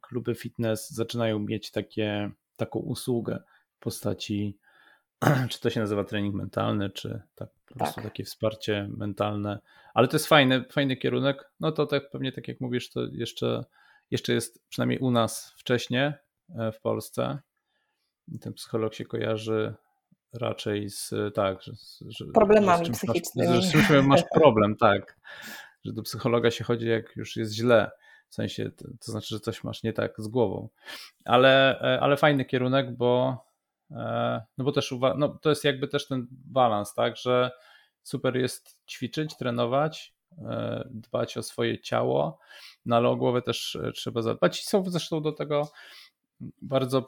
kluby fitness zaczynają mieć takie, taką usługę w postaci, (clears throat) czy to się nazywa trening mentalny, czy tak, po prostu tak. takie wsparcie mentalne. Ale to jest fajny, fajny kierunek. No to tak pewnie tak jak mówisz, to jeszcze, jeszcze jest przynajmniej u nas wcześniej e, w Polsce. Ten psycholog się kojarzy raczej z tak, że, że problemami że psychicznymi. Masz, że, że masz problem, tak. Że do psychologa się chodzi, jak już jest źle. W sensie, to, znaczy, że coś masz nie tak z głową. Ale, e, ale fajny kierunek, bo e, no bo też no to jest jakby też ten balans, tak, że super jest ćwiczyć, trenować, e, dbać o swoje ciało, no ale o głowę też trzeba zadbać. I są zresztą do tego bardzo,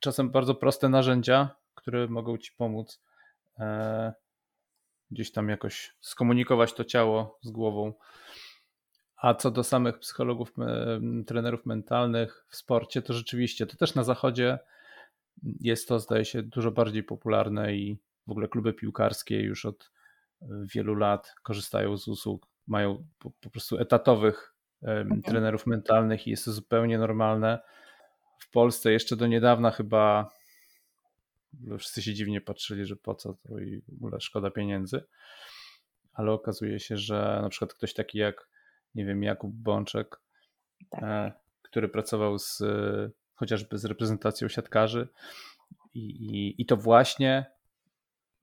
czasem bardzo proste narzędzia, które mogą ci pomóc gdzieś tam jakoś skomunikować to ciało z głową. A co do samych psychologów, trenerów mentalnych w sporcie, to rzeczywiście to też na zachodzie jest to, zdaje się, dużo bardziej popularne i w ogóle kluby piłkarskie już od wielu lat korzystają z usług, mają po, po prostu etatowych mhm. trenerów mentalnych i jest to zupełnie normalne. W Polsce jeszcze do niedawna chyba wszyscy się dziwnie patrzyli, że po co to i w ogóle szkoda pieniędzy, ale okazuje się, że na przykład ktoś taki jak nie wiem, Jakub Bączek, tak. E, który pracował z chociażby z reprezentacją siatkarzy i, i, i to właśnie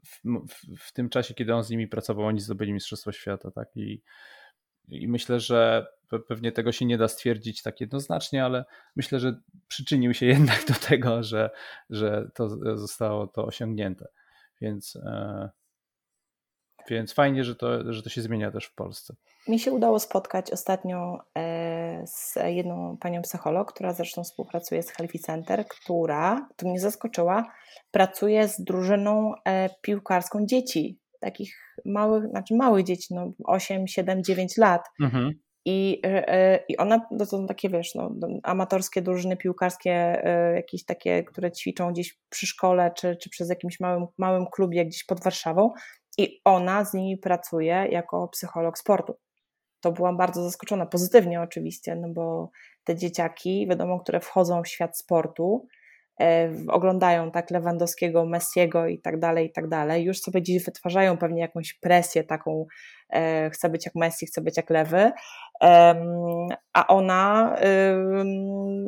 w, w, w, tym czasie, kiedy on z nimi pracował, oni zdobyli Mistrzostwo Świata, tak, i, i myślę, że pewnie tego się nie da stwierdzić tak jednoznacznie, ale myślę, że przyczynił się (laughs) jednak do tego, że, że to zostało to osiągnięte. Więc e, więc fajnie, że to, że to się zmienia też w Polsce. Mi się udało spotkać ostatnio e, z jedną panią psycholog, która zresztą współpracuje z Healthy Center, która, to mnie zaskoczyła, pracuje z drużyną e, piłkarską dzieci, takich małych, znaczy małych dzieci, no 8, 7, 9 lat. Mhm. I, e, I ona, to są takie, wiesz, no, amatorskie drużyny piłkarskie, jakieś takie, które ćwiczą gdzieś przy szkole, czy, czy przez jakimś małym, małym klubie gdzieś pod Warszawą i ona z nimi pracuje jako psycholog sportu. To byłam bardzo zaskoczona, pozytywnie oczywiście, no bo te dzieciaki, wiadomo, które wchodzą w świat sportu, e, oglądają tak Lewandowskiego, Messiego i tak dalej, i tak dalej, już sobie dziś wytwarzają pewnie jakąś presję taką, e, chcę być jak Messi, chcę być jak Lewy, a ona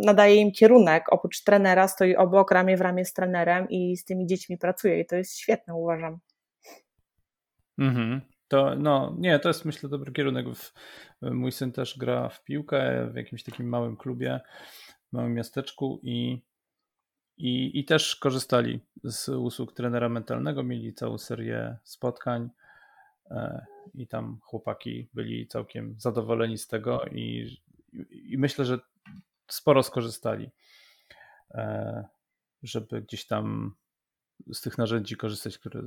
nadaje im kierunek, oprócz trenera stoi obok, ramię w ramię z trenerem i z tymi dziećmi pracuje i to jest świetne, uważam. Mhm. To no, nie, to jest myślę dobry kierunek. Mój syn też gra w piłkę w jakimś takim małym klubie, małym miasteczku i, i, i też korzystali z usług trenera mentalnego, mieli całą serię spotkań e, i tam chłopaki byli całkiem zadowoleni z tego i, i myślę, że sporo skorzystali, e, żeby gdzieś tam z tych narzędzi korzystać, które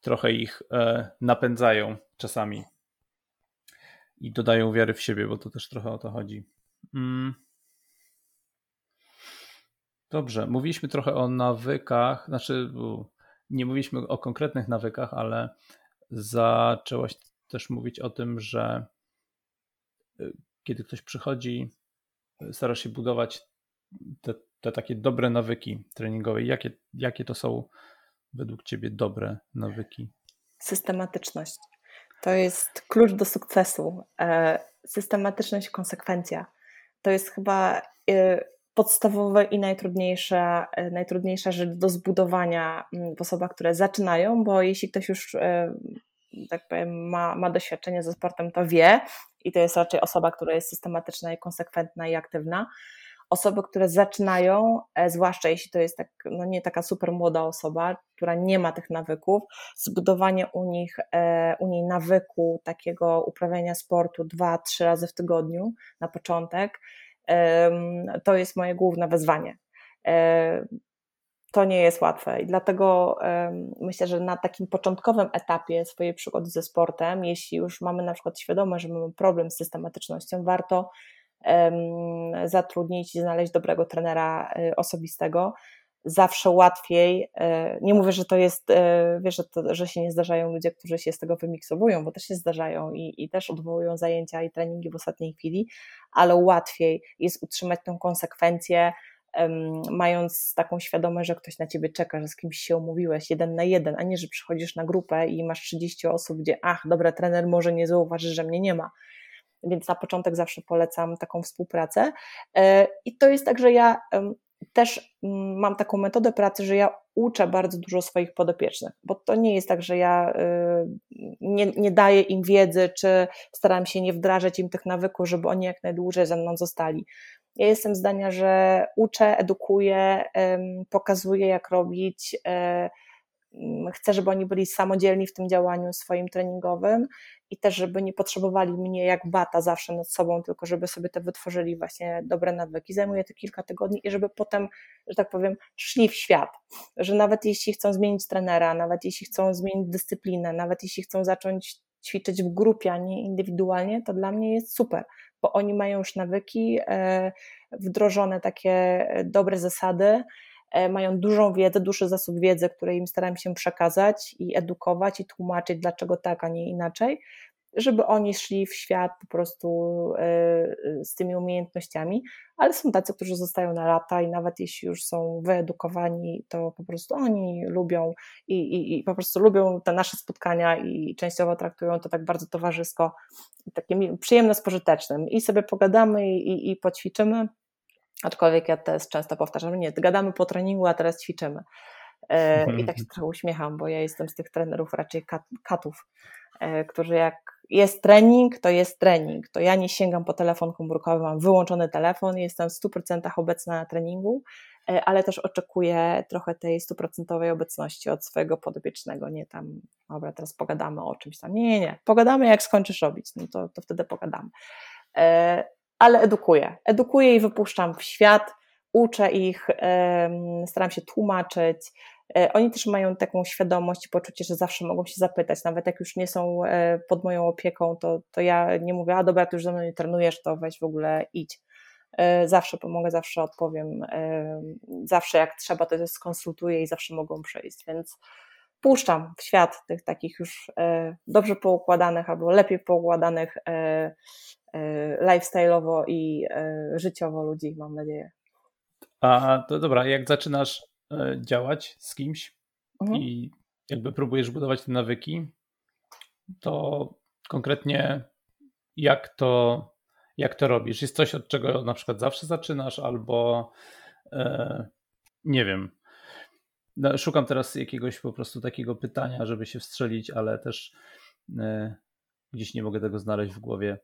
trochę ich e, napędzają czasami i dodają wiary w siebie, bo to też trochę o to chodzi. Mm. Dobrze, mówiliśmy trochę o nawykach, znaczy nie mówiliśmy o konkretnych nawykach, ale zaczęłaś też mówić o tym, że e, kiedy ktoś przychodzi starasz się budować te, te takie dobre nawyki treningowe? Jakie, jakie to są według Ciebie dobre nawyki? Systematyczność. To jest klucz do sukcesu. E, systematyczność, konsekwencja. To jest chyba e, podstawowe i najtrudniejsza, e, najtrudniejsza rzecz do zbudowania mm, w osobach, które zaczynają, bo jeśli ktoś już tak powiem, ma, ma doświadczenie ze sportem, to wie i to jest raczej osoba, która jest systematyczna i konsekwentna i aktywna. Osoby, które zaczynają, zwłaszcza jeśli to jest tak, no nie taka super młoda osoba, która nie ma tych nawyków, zbudowanie u nich, u niej nawyku takiego uprawiania sportu dwa, trzy razy w tygodniu na początek, to jest moje główne wyzwanie. To nie jest łatwe i dlatego myślę, że na takim początkowym etapie swojej przygody ze sportem, jeśli już mamy na przykład świadomość, że mamy problem z systematycznością, warto zatrudnić i znaleźć dobrego trenera y, osobistego. Zawsze łatwiej, e, nie mówię, że to jest, e, wiesz, że, to, że się nie zdarzają ludzie, którzy się z tego wymiksowują, bo też się zdarzają i, i też odwołują zajęcia i treningi w ostatniej chwili, ale łatwiej jest utrzymać tę konsekwencję, mając taką świadomość, że ktoś na ciebie czeka, że z kimś się umówiłeś jeden na jeden, a nie, że przychodzisz na grupę i masz 30 osób, gdzie ach, dobra, trener może nie zauważy, że mnie nie ma. Więc na początek zawsze polecam taką współpracę. E, I to jest tak, że ja też mm, mam taką metodę pracy, że ja uczę bardzo dużo swoich podopiecznych, bo to nie jest tak, że ja y, nie, nie daję im wiedzy, czy staram się nie wdrażać im tych nawyków, żeby oni jak najdłużej ze mną zostali. Ja jestem zdania, że uczę, edukuję, pokazuję, jak robić. E, chcę, żeby oni byli samodzielni w tym działaniu swoim treningowym i też, żeby nie potrzebowali mnie jak bata zawsze nad sobą, tylko żeby sobie te wytworzyli właśnie dobre nawyki. Zajmuje to kilka tygodni i żeby potem, że tak powiem, szli w świat. Że nawet jeśli chcą zmienić trenera, nawet jeśli chcą zmienić dyscyplinę, nawet jeśli chcą zacząć ćwiczyć w grupie, a nie indywidualnie, to dla mnie jest super, bo oni mają już nawyki, e, wdrożone takie e, dobre zasady, mają dużą wiedzę, duży zasób wiedzy, który im staram się przekazać i edukować i tłumaczyć, dlaczego tak, a nie inaczej żeby oni szli w świat po prostu e, z tymi umiejętnościami, ale są tacy, którzy zostają na lata i nawet jeśli już są wyedukowani, to po prostu oni lubią i, i, i po prostu lubią te nasze spotkania i częściowo traktują to tak bardzo towarzysko, takim przyjemne z pożytecznym i sobie pogadamy i, i poćwiczymy, aczkolwiek ja też często powtarzam, nie, gadamy po treningu, a teraz ćwiczymy. E, I tak się (laughs) trochę uśmiecham, bo ja jestem z tych trenerów raczej kat, katów, e, którzy jak jest trening, to jest trening. To ja nie sięgam po telefon komórkowy, mam wyłączony telefon, jestem w 100% obecna na treningu, e, ale też oczekuję trochę tej stuprocentowej obecności od swojego podopiecznego, nie tam, dobra, teraz pogadamy o czymś tam. Nie, nie, nie. Pogadamy, jak skończysz robić, no to, to wtedy pogadamy. Ale edukuję. Edukuję i wypuszczam w świat, uczę ich, staram się tłumaczyć. E, oni też mają taką świadomość i poczucie, że zawsze mogą się zapytać, nawet jak już nie są e, pod moją opieką, to, to ja nie mówię, a dobra, ty już ze mną nie trenujesz, to weź w ogóle idź. E, zawsze pomogę, zawsze odpowiem, zawsze jak trzeba, to skonsultuję i zawsze mogą przyjść, więc puszczam w świat tych takich już dobrze poukładanych albo lepiej poukładanych lifestyle'owo i życiowo ludzi, mam nadzieję. A to dobra, jak zaczynasz e, działać z kimś mhm. i jakby próbujesz budować te nawyki, to konkretnie jak to, jak to robisz? Jest coś, od czego na przykład zawsze zaczynasz, albo e, nie wiem. No, szukam teraz jakiegoś po prostu takiego pytania, żeby się wstrzelić, ale też e, gdzieś nie mogę tego znaleźć w głowie,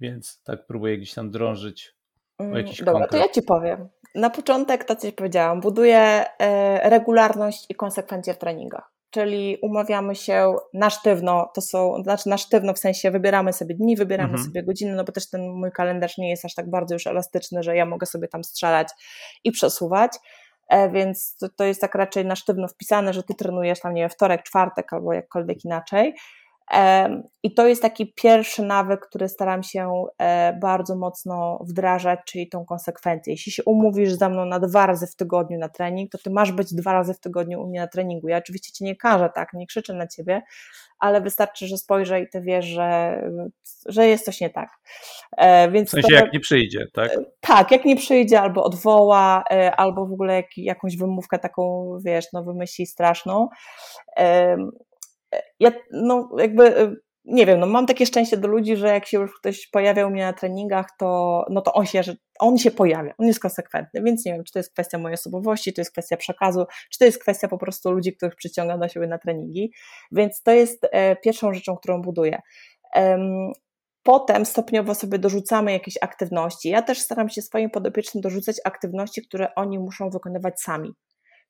więc tak próbuję gdzieś tam drążyć Mm, dobra, konkret. to ja Ci powiem. Na początek to, co Ci powiedziałam, buduję e, regularność i konsekwencje w treningach. Czyli umawiamy się na sztywno, to są, znaczy na sztywno w sensie wybieramy sobie dni, wybieramy mhm. sobie godziny, no bo też ten mój kalendarz nie jest aż tak bardzo już elastyczny, że ja mogę sobie tam strzelać i przesuwać e, więc to, to, jest tak raczej na sztywno wpisane, że ty trenujesz tam, nie wiem, wtorek, czwartek albo jakkolwiek inaczej. I to jest taki pierwszy nawyk, który staram się e, bardzo mocno wdrażać, czyli tą konsekwencję. Jeśli się umówisz ze mną na dwa razy w tygodniu na trening, to ty masz być dwa razy w tygodniu u mnie na treningu. Ja oczywiście cię nie każę, tak, nie krzyczę na ciebie, ale wystarczy, że spojrzę i ty wiesz, że, że jest coś nie tak. E, więc w sensie jak nie przyjdzie, tak? E, tak, jak nie przyjdzie, albo odwoła, albo w ogóle jak, jakąś wymówkę taką, wiesz, no wymyśli straszną. Ja, no jakby nie wiem, no mam takie szczęście do ludzi, że jak się już ktoś pojawia u mnie na treningach, to, no to on się, on się pojawia, on jest konsekwentny, więc nie wiem, czy to jest kwestia mojej osobowości, czy to jest kwestia przekazu, czy to jest kwestia po prostu ludzi, których przyciągam do siebie na treningi, więc to jest e, pierwszą rzeczą, którą buduję. Potem stopniowo sobie dorzucamy jakieś aktywności. Ja też staram się swoim podopiecznym dorzucać aktywności, które oni muszą wykonywać sami.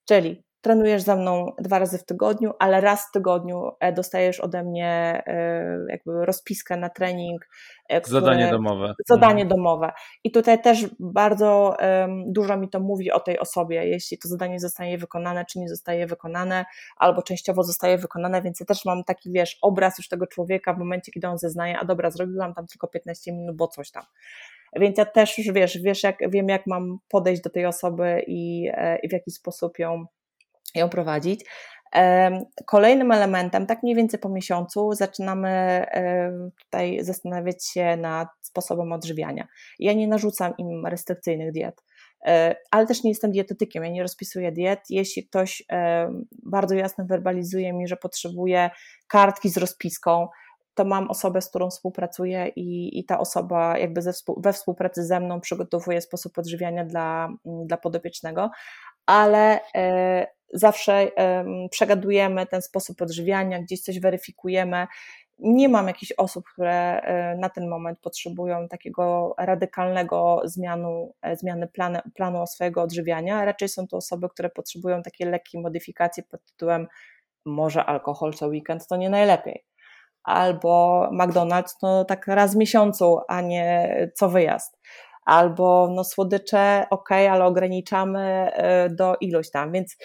Czyli trenujesz ze mną dwa razy w tygodniu, ale raz w tygodniu e, dostajesz ode mnie e, jakby rozpiskę na trening. E, które, zadanie domowe. Zadanie mhm. domowe. I tutaj też bardzo um, dużo mi to mówi o tej osobie, jeśli to zadanie zostaje wykonane, czy nie zostaje wykonane, albo częściowo zostaje wykonane, więc ja też mam taki, wiesz, obraz już tego człowieka w momencie, kiedy on zeznaje, a dobra, zrobiłam tam tylko 15 minut, bo coś tam. Więc ja też już wiesz, wiesz jak, wiem jak mam podejść do tej osoby i, i w jaki sposób ją ją prowadzić. Kolejnym elementem, tak mniej więcej po miesiącu, zaczynamy tutaj zastanawiać się nad sposobem odżywiania. Ja nie narzucam im restrykcyjnych diet, e, ale też nie jestem dietetykiem, ja nie rozpisuję diet. Jeśli ktoś bardzo jasno werbalizuje mi, że potrzebuje kartki z rozpiską, to mam osobę, z którą współpracuję i, i ta osoba jakby ze, we współpracy ze mną przygotowuje sposób odżywiania dla, dla podopiecznego, ale e, zawsze przegadujemy ten sposób odżywiania, gdzieś coś weryfikujemy. Nie mam jakichś osób, które e, na ten moment potrzebują takiego radykalnego zmianu, e, zmiany planu, planu swojego odżywiania. Raczej są to osoby, które potrzebują takie lekkie modyfikacje pod tytułem może alkohol co weekend to nie najlepiej. Albo McDonald's to tak raz w miesiącu, a nie co wyjazd albo no słodycze, ok, ale ograniczamy e, do ilość tam, więc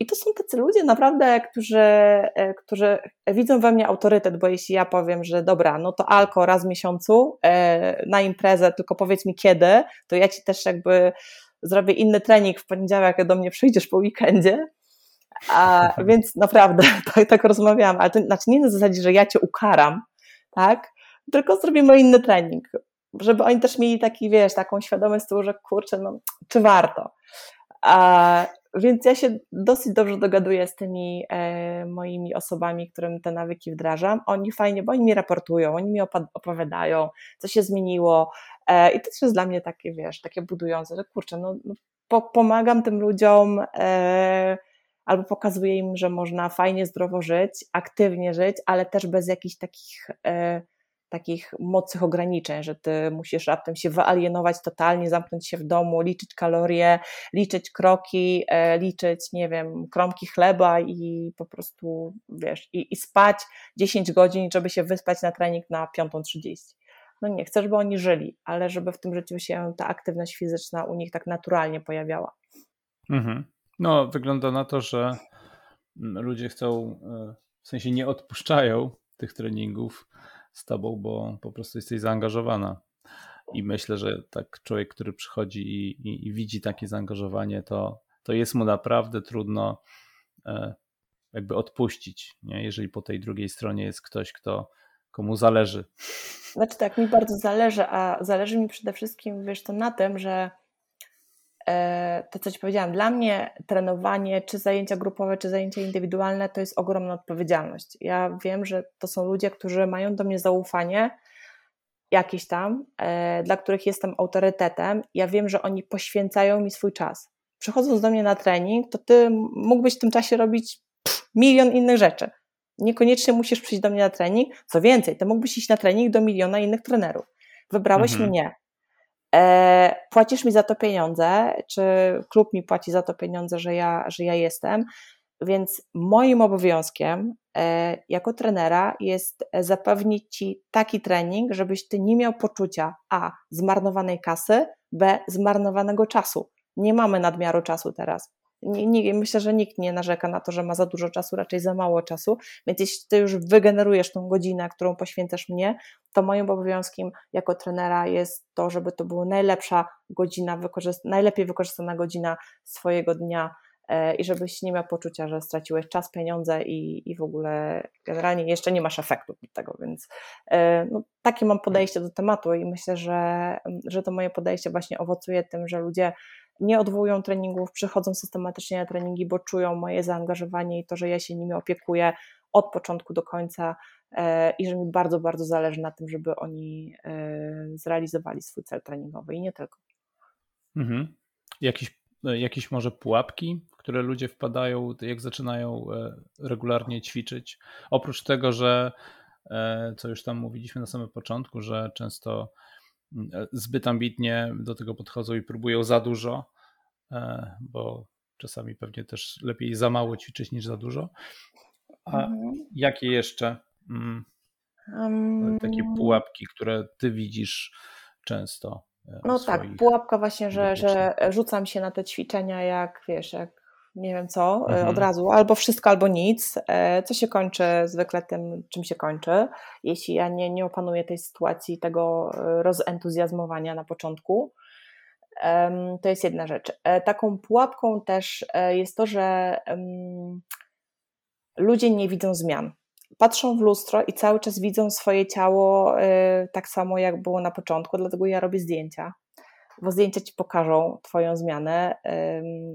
i to są tacy ludzie naprawdę, którzy, e, którzy widzą we mnie autorytet, bo jeśli ja powiem, że dobra, no to alko raz w miesiącu e, na imprezę, tylko powiedz mi kiedy, to ja ci też jakby zrobię inny trening w poniedziałek, jak do mnie przyjdziesz po weekendzie. A, (laughs) więc naprawdę (laughs) tak, tak rozmawiam, ale to znaczy nie na zasadzie, że ja cię ukaram, tak? Tylko zrobimy inny trening żeby oni też mieli taki, wiesz, taką świadomość z tyłu, że kurczę, no, czy warto. A, więc ja się dosyć dobrze dogaduję z tymi e, moimi osobami, którym te nawyki wdrażam. Oni fajnie, bo oni mi raportują, oni mi opowiadają, co się zmieniło. E, I to też jest dla mnie takie, wiesz, takie budujące, że kurczę, no, no po, pomagam tym ludziom e, albo pokazuję im, że można fajnie, zdrowo żyć, aktywnie żyć, ale też bez jakichś takich e, takich mocnych ograniczeń, że ty musisz raptem się wyalienować totalnie, zamknąć się w domu, liczyć kalorie, liczyć kroki, e, liczyć, nie wiem, kromki chleba i po prostu, wiesz, i, i spać 10 godzin, żeby się wyspać na trening na 5.30. No nie, chcę, żeby oni żyli, ale żeby w tym życiu się ta aktywność fizyczna u nich tak naturalnie pojawiała. Mhm. No, wygląda na to, że ludzie chcą, e, w sensie nie odpuszczają tych treningów, z tobą, bo po prostu jesteś zaangażowana. I myślę, że tak człowiek, który przychodzi i, i, i widzi takie zaangażowanie, to, to jest mu naprawdę trudno e, jakby odpuścić, nie? jeżeli po tej drugiej stronie jest ktoś, kto komu zależy. Znaczy tak, mi bardzo zależy, a zależy mi przede wszystkim, wiesz, to na tym, że to, co Ci powiedziałam, dla mnie trenowanie, czy zajęcia grupowe, czy zajęcia indywidualne, to jest ogromna odpowiedzialność. Ja wiem, że to są ludzie, którzy mają do mnie zaufanie jakieś tam, e, dla których jestem autorytetem. Ja wiem, że oni poświęcają mi swój czas. Przychodząc do mnie na trening, to Ty mógłbyś w tym czasie robić milion innych rzeczy. Niekoniecznie musisz przyjść do mnie na trening. Co więcej, Ty mógłbyś iść na trening do miliona innych trenerów. Wybrałeś mhm. mnie, e, płacisz mi za to pieniądze, czy klub mi płaci za to pieniądze, że ja, że ja jestem, więc moim obowiązkiem e, jako trenera jest zapewnić Ci taki trening, żebyś Ty nie miał poczucia A. zmarnowanej kasy, B. zmarnowanego czasu. Nie mamy nadmiaru czasu teraz nie, nie, myślę, że nikt nie narzeka na to, że ma za dużo czasu, raczej za mało czasu, więc jeśli ty już wygenerujesz tą godzinę, którą poświęcasz mnie, to moim obowiązkiem jako trenera jest to, żeby to była najlepsza godzina, wykorzyst najlepiej wykorzystana godzina swojego dnia, e, i żebyś nie miał poczucia, że straciłeś czas, pieniądze i, i w ogóle generalnie jeszcze nie masz efektu do tego, więc e, no, takie mam podejście do tematu i myślę, że, że to moje podejście właśnie owocuje tym, że ludzie nie odwołują treningów, przychodzą systematycznie na treningi, bo czują moje zaangażowanie i to, że ja się nimi opiekuję od początku do końca e, i że mi bardzo, bardzo zależy na tym, żeby oni zrealizowali swój cel treningowy i nie tylko. Mhm. Jakiś, e, jakieś może pułapki, które ludzie wpadają, jak zaczynają e, regularnie ćwiczyć? Oprócz tego, że e, co już tam mówiliśmy na samym początku, że często zbyt ambitnie do tego podchodzą i próbują za dużo, bo czasami pewnie też lepiej za mało ćwiczyć niż za dużo. A mhm. jakie jeszcze um, takie pułapki, które ty widzisz często? E, no tak, pułapka właśnie, że, że rzucam się na te ćwiczenia jak, wiesz, jak nie wiem co, e, mhm. od razu, albo wszystko, albo nic, e, co się kończy zwykle tym, czym się kończy, jeśli ja nie, nie opanuję tej sytuacji, tego rozentuzjazmowania na początku. To jest jedna rzecz. Taką pułapką też jest to, że ludzie nie widzą zmian patrzą w lustro i cały czas widzą swoje ciało tak samo, jak było na początku, dlatego ja robię zdjęcia. Bo zdjęcia ci pokażą Twoją zmianę.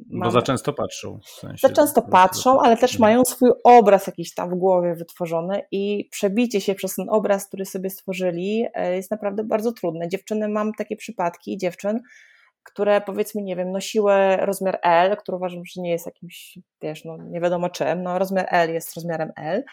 Bo za często patrzą. W sensie, za często patrzą, ale też mają swój obraz jakiś tam w głowie wytworzony i przebicie się przez ten obraz, który sobie stworzyli, y, jest naprawdę bardzo trudne. Dziewczyny, mam takie przypadki dziewczyn, które powiedzmy, nie wiem, nosiły rozmiar L, który uważam, że nie jest jakimś, wiesz, no nie wiadomo czym, no rozmiar L jest rozmiarem L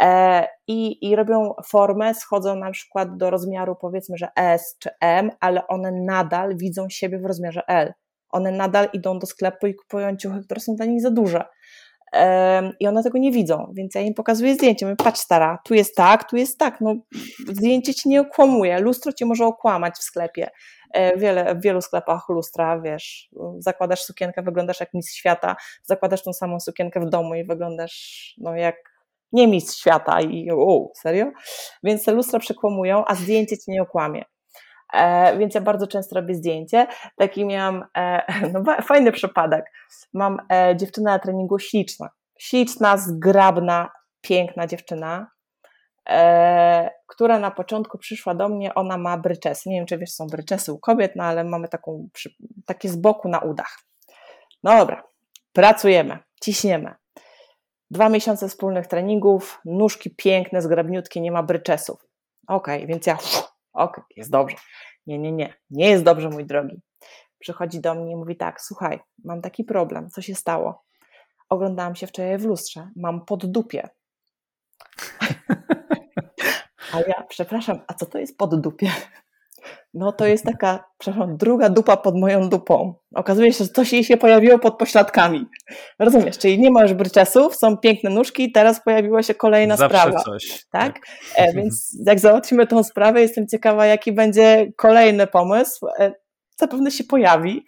e, i, i robią formę, schodzą na przykład do rozmiaru powiedzmy, że S czy M, ale one nadal widzą siebie w rozmiarze L. One nadal idą do sklepu i kupują ciuchy, które są dla nich za duże. I one tego nie widzą, więc ja im pokazuję zdjęcie. Mówię, patrz stara, tu jest tak, tu jest tak. No, zdjęcie ci nie okłamuje, lustro cię może okłamać w sklepie. E, wiele, w wielu sklepach lustra, wiesz, zakładasz sukienkę, wyglądasz jak mistrz świata, zakładasz tą samą sukienkę w domu i wyglądasz no, jak nie mistrz świata i o, serio? Więc te lustra przekłamują, a zdjęcie ci nie okłamie. E, więc ja bardzo często robię zdjęcie. Taki miałam e, (laughs) no, fajny przypadek. Mam e, dziewczynę na treningu śliczna. Śliczna, zgrabna, piękna dziewczyna, która na początku przyszła do mnie. Ona ma bryczesy. Nie wiem, czy wiesz, są bryczesy u kobiet, no ale mamy taką, takie z boku na udach. No dobra, pracujemy, ciśniemy. Dwa miesiące wspólnych treningów, nóżki piękne, zgrabniutkie, nie ma bryczesów. Okej, okay, więc ja ok, jest dobrze. Nie, nie, nie, nie jest dobrze, mój drogi. Przychodzi do mnie i mówi tak, słuchaj, mam taki problem, co się stało? Oglądałam się wczoraj w lustrze, mam poddupie. (laughs) A ja, przepraszam, a co to jest poddupie? no to jest taka, przepraszam, druga dupa pod moją dupą. Okazuje się, że coś jej się pojawiło pod pośladkami. Rozumiesz, czyli nie ma już bryczesów, są piękne nóżki, teraz pojawiła się kolejna Zawsze sprawa. Coś. Tak? tak. E, więc jak załatwimy tą sprawę, jestem ciekawa, jaki będzie kolejny pomysł. E, zapewne się pojawi,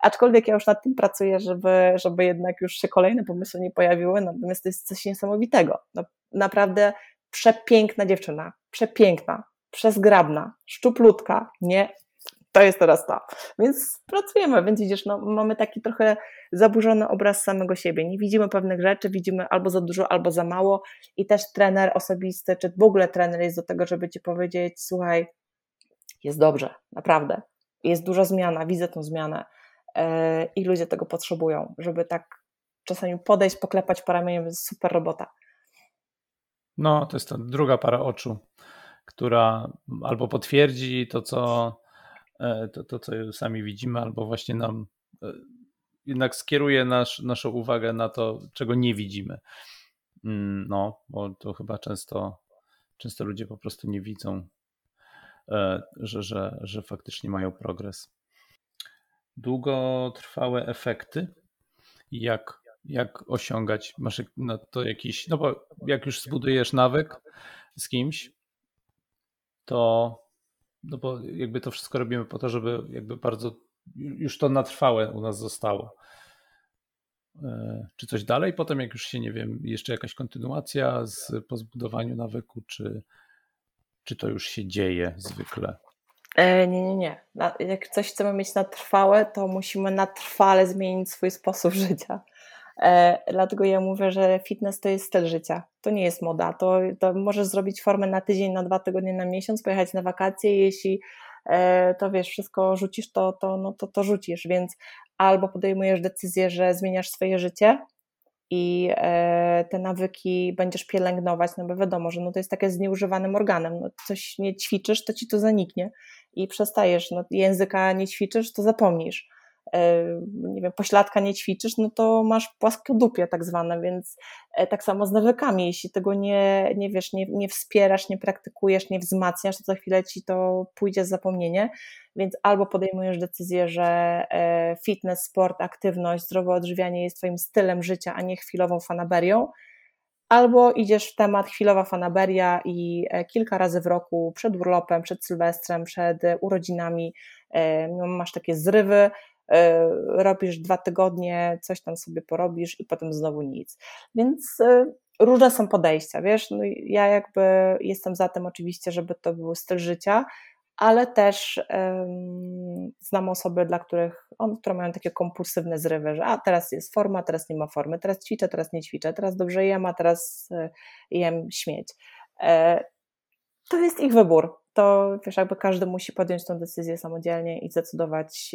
aczkolwiek ja już nad tym pracuję, żeby, żeby jednak już się kolejne pomysły nie pojawiły, natomiast to jest coś niesamowitego. No, naprawdę przepiękna dziewczyna, przepiękna. Przezgrabna, szczuplutka, nie, to jest teraz to. Więc pracujemy, więc widzisz, no, mamy taki trochę zaburzony obraz samego siebie. Nie widzimy pewnych rzeczy, widzimy albo za dużo, albo za mało. I też trener osobisty, czy w ogóle trener jest do tego, żeby ci powiedzieć, słuchaj, jest dobrze, naprawdę. Jest duża zmiana, widzę tą zmianę. Yy, i ludzie tego potrzebują, żeby tak czasami podejść, poklepać po ramieniu, super robota. No, to jest ta druga para oczu która albo potwierdzi to, co, e, to, to, co sami widzimy, albo właśnie nam e, jednak skieruje nasz, naszą uwagę na to, czego nie widzimy. Mm, no, bo to chyba często, często ludzie po prostu nie widzą, e, że, że, że faktycznie mają progres. Długotrwałe efekty, jak, jak osiągać, masz na to jakiś, no bo jak już zbudujesz nawyk z kimś, to no bo jakby to wszystko robimy po to, żeby jakby bardzo już to na trwałe u nas zostało. E, czy coś dalej? Potem, jak już się nie wiem, jeszcze jakaś kontynuacja z, po zbudowaniu nawyku, czy, czy to już się dzieje zwykle? E, nie, nie, nie. Jak coś chcemy mieć na trwałe, to musimy na trwale zmienić swój sposób (laughs) życia. E, dlatego ja mówię, że fitness to jest styl życia, to nie jest moda. To, to możesz zrobić formę na tydzień, na dwa tygodnie, na miesiąc, pojechać na wakacje, jeśli e, to wiesz, wszystko rzucisz, to, to, no, to, to rzucisz, więc albo podejmujesz decyzję, że zmieniasz swoje życie, i e, te nawyki będziesz pielęgnować, no bo wiadomo, że no to jest takie z nieużywanym organem, no coś nie ćwiczysz, to ci to zaniknie i przestajesz, no języka nie ćwiczysz, to zapomnisz. E, nie wiem, pośladka nie ćwiczysz, no to masz płaskodupie tak zwane, więc e, tak samo z nawykami, jeśli tego nie, nie wiesz, nie, nie wspierasz, nie praktykujesz, nie wzmacniasz, to za chwilę ci to pójdzie z zapomnienie, więc albo podejmujesz decyzję, że e, fitness, sport, aktywność, zdrowe odżywianie jest twoim stylem życia, a nie chwilową fanaberią, albo idziesz w temat chwilowa fanaberia i kilka razy w roku, przed urlopem, przed Sylwestrem, przed urodzinami, no, masz takie zrywy, robisz dwa tygodnie, coś tam sobie porobisz i potem znowu nic. Więc e, różne są podejścia, wiesz, no ja jakby jestem za tym oczywiście, żeby to był styl życia, ale też um, znam osoby, dla których, on, które mają takie kompulsywne zrywy, że a teraz jest forma, teraz nie ma formy, teraz ćwiczę, teraz nie ćwiczę, teraz dobrze jem, a teraz y, jem śmieć. E, to jest ich wybór. To wiesz, jakby każdy musi podjąć tę decyzję samodzielnie i zdecydować,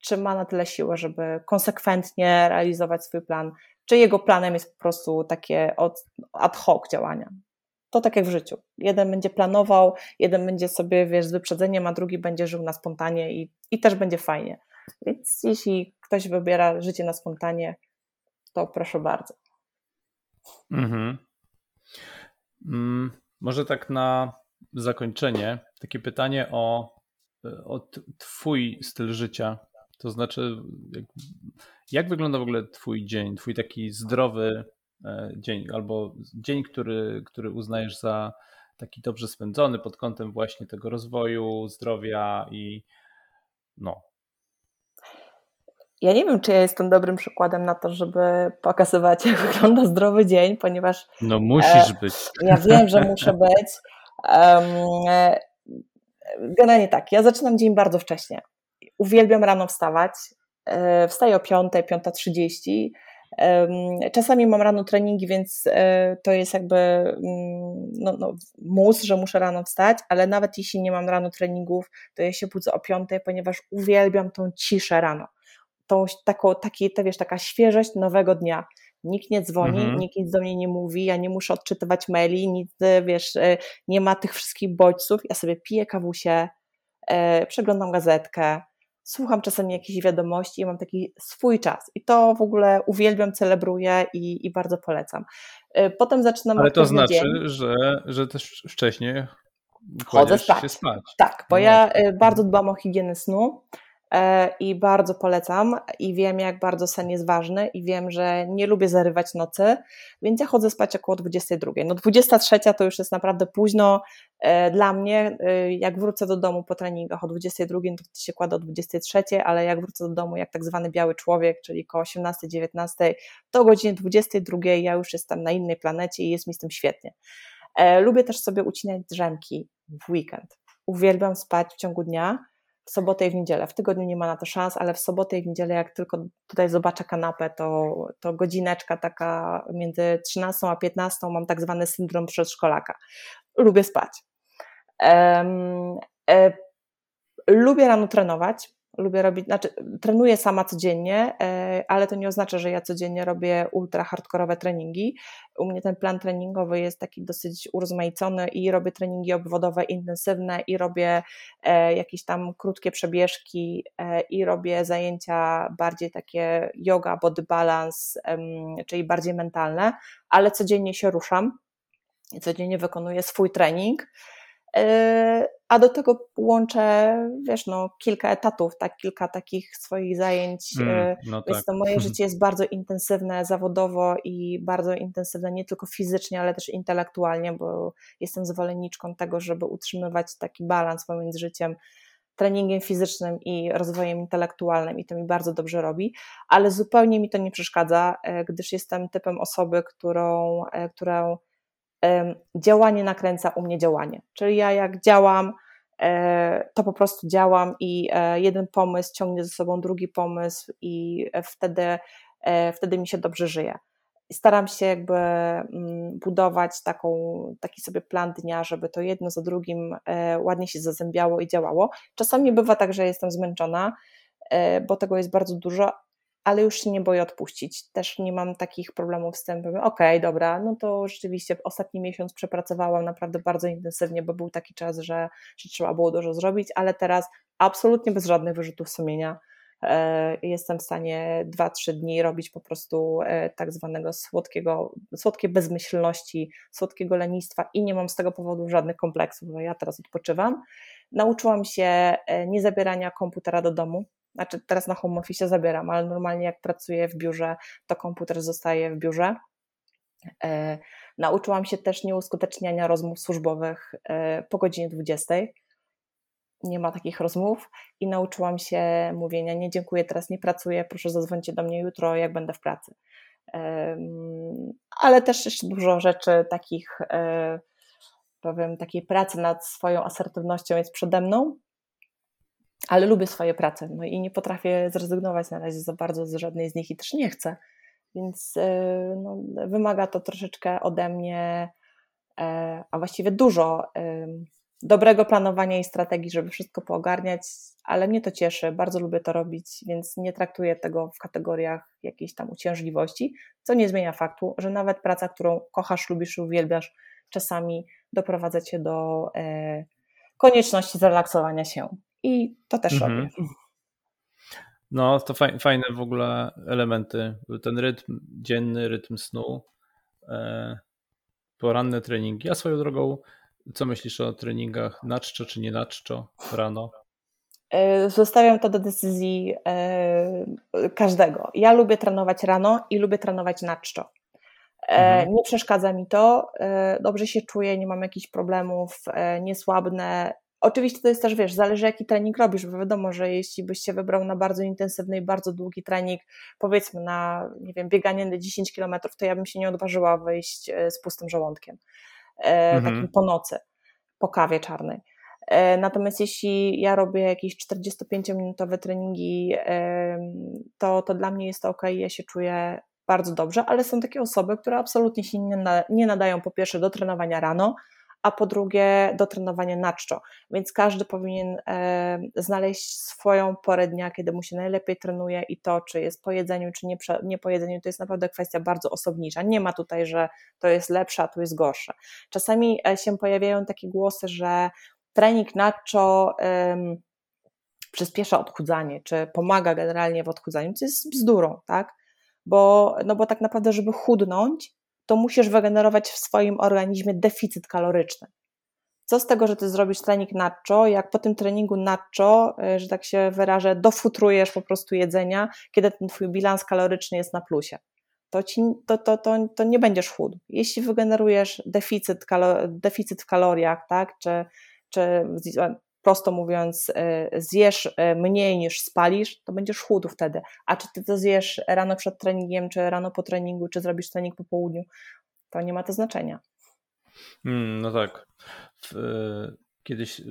czy ma na tyle siłę, żeby konsekwentnie realizować swój plan, czy jego planem jest po prostu takie ad hoc działania. To tak jak w życiu. Jeden będzie planował, jeden będzie sobie, wiesz, z wyprzedzeniem, a drugi będzie żył na spontanie i, i też będzie fajnie. Więc jeśli ktoś wybiera życie na spontanie, to proszę bardzo. Mhm. Mm, może tak na zakończenie takie pytanie o, o Twój styl życia. To znaczy, jak, jak, wygląda w ogóle Twój dzień, Twój taki zdrowy e, dzień, albo dzień, który, który uznajesz za taki dobrze spędzony pod kątem właśnie tego rozwoju, zdrowia i no. Ja nie wiem, czy ja jestem dobrym przykładem na to, żeby pokazywać, (laughs) jak wygląda zdrowy dzień, ponieważ. No, musisz e, być. Ja wiem, że (laughs) muszę być. Um, generalnie tak, ja zaczynam dzień bardzo wcześnie uwielbiam rano wstawać. E, wstaję o 5, 5.30. Czasami mam rano treningi, więc e, to jest jakby mm, no, no, mus, że muszę rano wstać, ale nawet jeśli nie mam rano treningów, to ja się budzę o 5, ponieważ uwielbiam tą ciszę rano. Tą taką, taki, ta, wiesz, taka świeżość nowego dnia. Nikt nie dzwoni, mhm. nikt nic do mnie nie mówi, ja nie muszę odczytywać maili, nic, wiesz, e, nie ma tych wszystkich bodźców. Ja sobie piję kawusie, przeglądam gazetkę, słucham czasami jakichś wiadomości, ja mam taki swój czas i to w ogóle uwielbiam, celebruję i, i bardzo polecam. Y, potem zaczynam. Ale to znaczy, dzień. że, że też wcześniej chodzę spać. spać. Tak, bo no. ja y, bardzo dbam o higienę snu. E, i bardzo polecam i wiem jak bardzo sen jest ważny i wiem, że nie lubię zarywać nocy, więc ja chodzę spać około 22. No 23 to już jest naprawdę późno e, dla mnie, e, jak wrócę do domu po treningach o 22 to się kładę o 23, ale jak wrócę do domu jak tak zwany biały człowiek, czyli koło 18-19, to o godzinie 22 ja już jestem na innej planecie i jest mi z tym świetnie. Lubię też sobie ucinać drzemki w weekend. Uwielbiam spać w ciągu dnia, w sobotę i w niedzielę. W tygodniu nie ma na to szans, ale w sobotę i w niedzielę, jak tylko tutaj zobaczę kanapę, to, to godzineczka taka między 13 a 15 mam tak zwany syndrom przedszkolaka. Lubię spać. Um, e, lubię rano trenować lubię robić, znaczy trenuję sama codziennie, e, ale to nie oznacza, że ja codziennie robię ultra hardkorowe treningi. U mnie ten plan treningowy jest taki dosyć urozmaicony i robię treningi obwodowe intensywne i robię e, jakieś tam krótkie przebieżki e, i robię zajęcia bardziej takie yoga, body balance, czyli bardziej mentalne, ale codziennie się ruszam, codziennie wykonuję swój trening a do tego łączę, wiesz, no, kilka etatów, tak, kilka takich swoich zajęć. Mm, e, no Więc tak. to moje (laughs) życie jest bardzo intensywne zawodowo i bardzo intensywne nie tylko fizycznie, ale też intelektualnie, bo jestem zwolenniczką tego, żeby utrzymywać taki balans pomiędzy życiem treningiem fizycznym i rozwojem intelektualnym i to mi bardzo dobrze robi, ale zupełnie mi to nie przeszkadza, e, gdyż jestem typem osoby, którą, e, którą działanie nakręca u mnie działanie. Czyli ja jak działam, e, to po prostu działam i e, jeden pomysł ciągnie ze sobą drugi pomysł i wtedy wtedy mi się dobrze żyje. Staram się jakby mm, budować taką, taki sobie plan dnia, żeby to jedno za drugim ładnie się zazębiało i działało. Czasami bywa tak, że jestem zmęczona, bo tego jest bardzo dużo, ale już się nie boję odpuścić. Też nie mam takich problemów z tym, okej, okay, dobra, no to rzeczywiście ostatni miesiąc przepracowałam naprawdę bardzo intensywnie, bo był taki czas, że, że trzeba było dużo zrobić, ale teraz absolutnie bez żadnych wyrzutów sumienia e, jestem w stanie 2-3 dni robić po prostu e, tak zwanego słodkiego, słodkiej bezmyślności, słodkiego lenistwa i nie mam z tego powodu żadnych kompleksów, bo ja teraz odpoczywam. Nauczyłam się e, nie zabierania komputera do domu, znaczy teraz na home office zabieram, ale normalnie jak pracuję w biurze, to komputer zostaje w biurze. E, nauczyłam się też nieuskuteczniania rozmów służbowych e, po godzinie 20. Nie ma takich rozmów i nauczyłam się mówienia nie dziękuję, teraz nie pracuję, proszę zadzwońcie do mnie jutro, jak będę w pracy. Ale też jeszcze dużo rzeczy takich, e, powiem, takiej pracy nad swoją asertywnością jest przede mną, ale lubię swoje prace no i nie potrafię zrezygnować na razie za bardzo z żadnej z nich i też nie chcę. Więc e, no, wymaga to troszeczkę ode mnie, e, a właściwie dużo dobrego planowania i strategii, żeby wszystko poogarniać, ale mnie to cieszy, bardzo lubię to robić, więc nie traktuję tego w kategoriach jakiejś tam uciążliwości, co nie zmienia faktu, że nawet praca, którą kochasz, lubisz uwielbiasz, czasami doprowadza cię do e, konieczności zrelaksowania się. I to też mhm. robię. No, to fajne w ogóle elementy. Ten rytm dzienny, rytm snu, e, poranne treningi. A swoją drogą, co myślisz o treningach na czczo czy nie na czczo rano? E, zostawiam to do decyzji e, każdego. Ja lubię trenować rano i lubię trenować na czczo. Mhm. Nie przeszkadza mi to, dobrze się czuję, nie mam jakichś problemów, nie słabnę, Oczywiście to jest też, wiesz, zależy jaki trening robisz, bo wiadomo, że jeśli byś się wybrał na bardzo intensywny i bardzo długi trening, powiedzmy na, nie wiem, bieganie na 10 km, to ja bym się nie odważyła wyjść e, z pustym żołądkiem, e, mhm. takim po nocy, po kawie czarnej. E, natomiast jeśli ja robię jakieś 45-minutowe treningi, to, to dla mnie jest to ok, ja się czuję bardzo dobrze, ale są takie osoby, które absolutnie się nie nadają po pierwsze do trenowania rano, a po drugie do trenowania na czczo. Więc każdy powinien e, znaleźć swoją porę dnia, kiedy mu się najlepiej trenuje i to, czy jest po jedzeniu, czy nie, nie po jedzeniu, to jest naprawdę kwestia bardzo osobnicza. Nie ma tutaj, że to jest lepsze, a tu jest gorsze. Czasami e, się pojawiają takie głosy, że trening na czczo przyspiesza odchudzanie, czy pomaga generalnie w odchudzaniu, co jest bzdurą, tak? Bo, no bo tak naprawdę, żeby chudnąć, to musisz wygenerować w swoim organizmie deficyt kaloryczny. Co z tego, że ty zrobisz trening nacho, jak po tym treningu nacho, e, że tak się wyrażę, dofutrujesz po prostu jedzenia, kiedy ten twój bilans kaloryczny jest na plusie. To, ci, to, to, to, to nie będziesz chudł. Jeśli wygenerujesz deficyt, deficyt w kaloriach, tak, czy, czy prosto mówiąc, e, zjesz e, mniej niż spalisz, to będziesz chudł wtedy. A czy ty to zjesz rano przed treningiem, czy rano po treningu, czy zrobisz trening po południu, to nie ma to znaczenia. Hmm, no tak. Kiedyś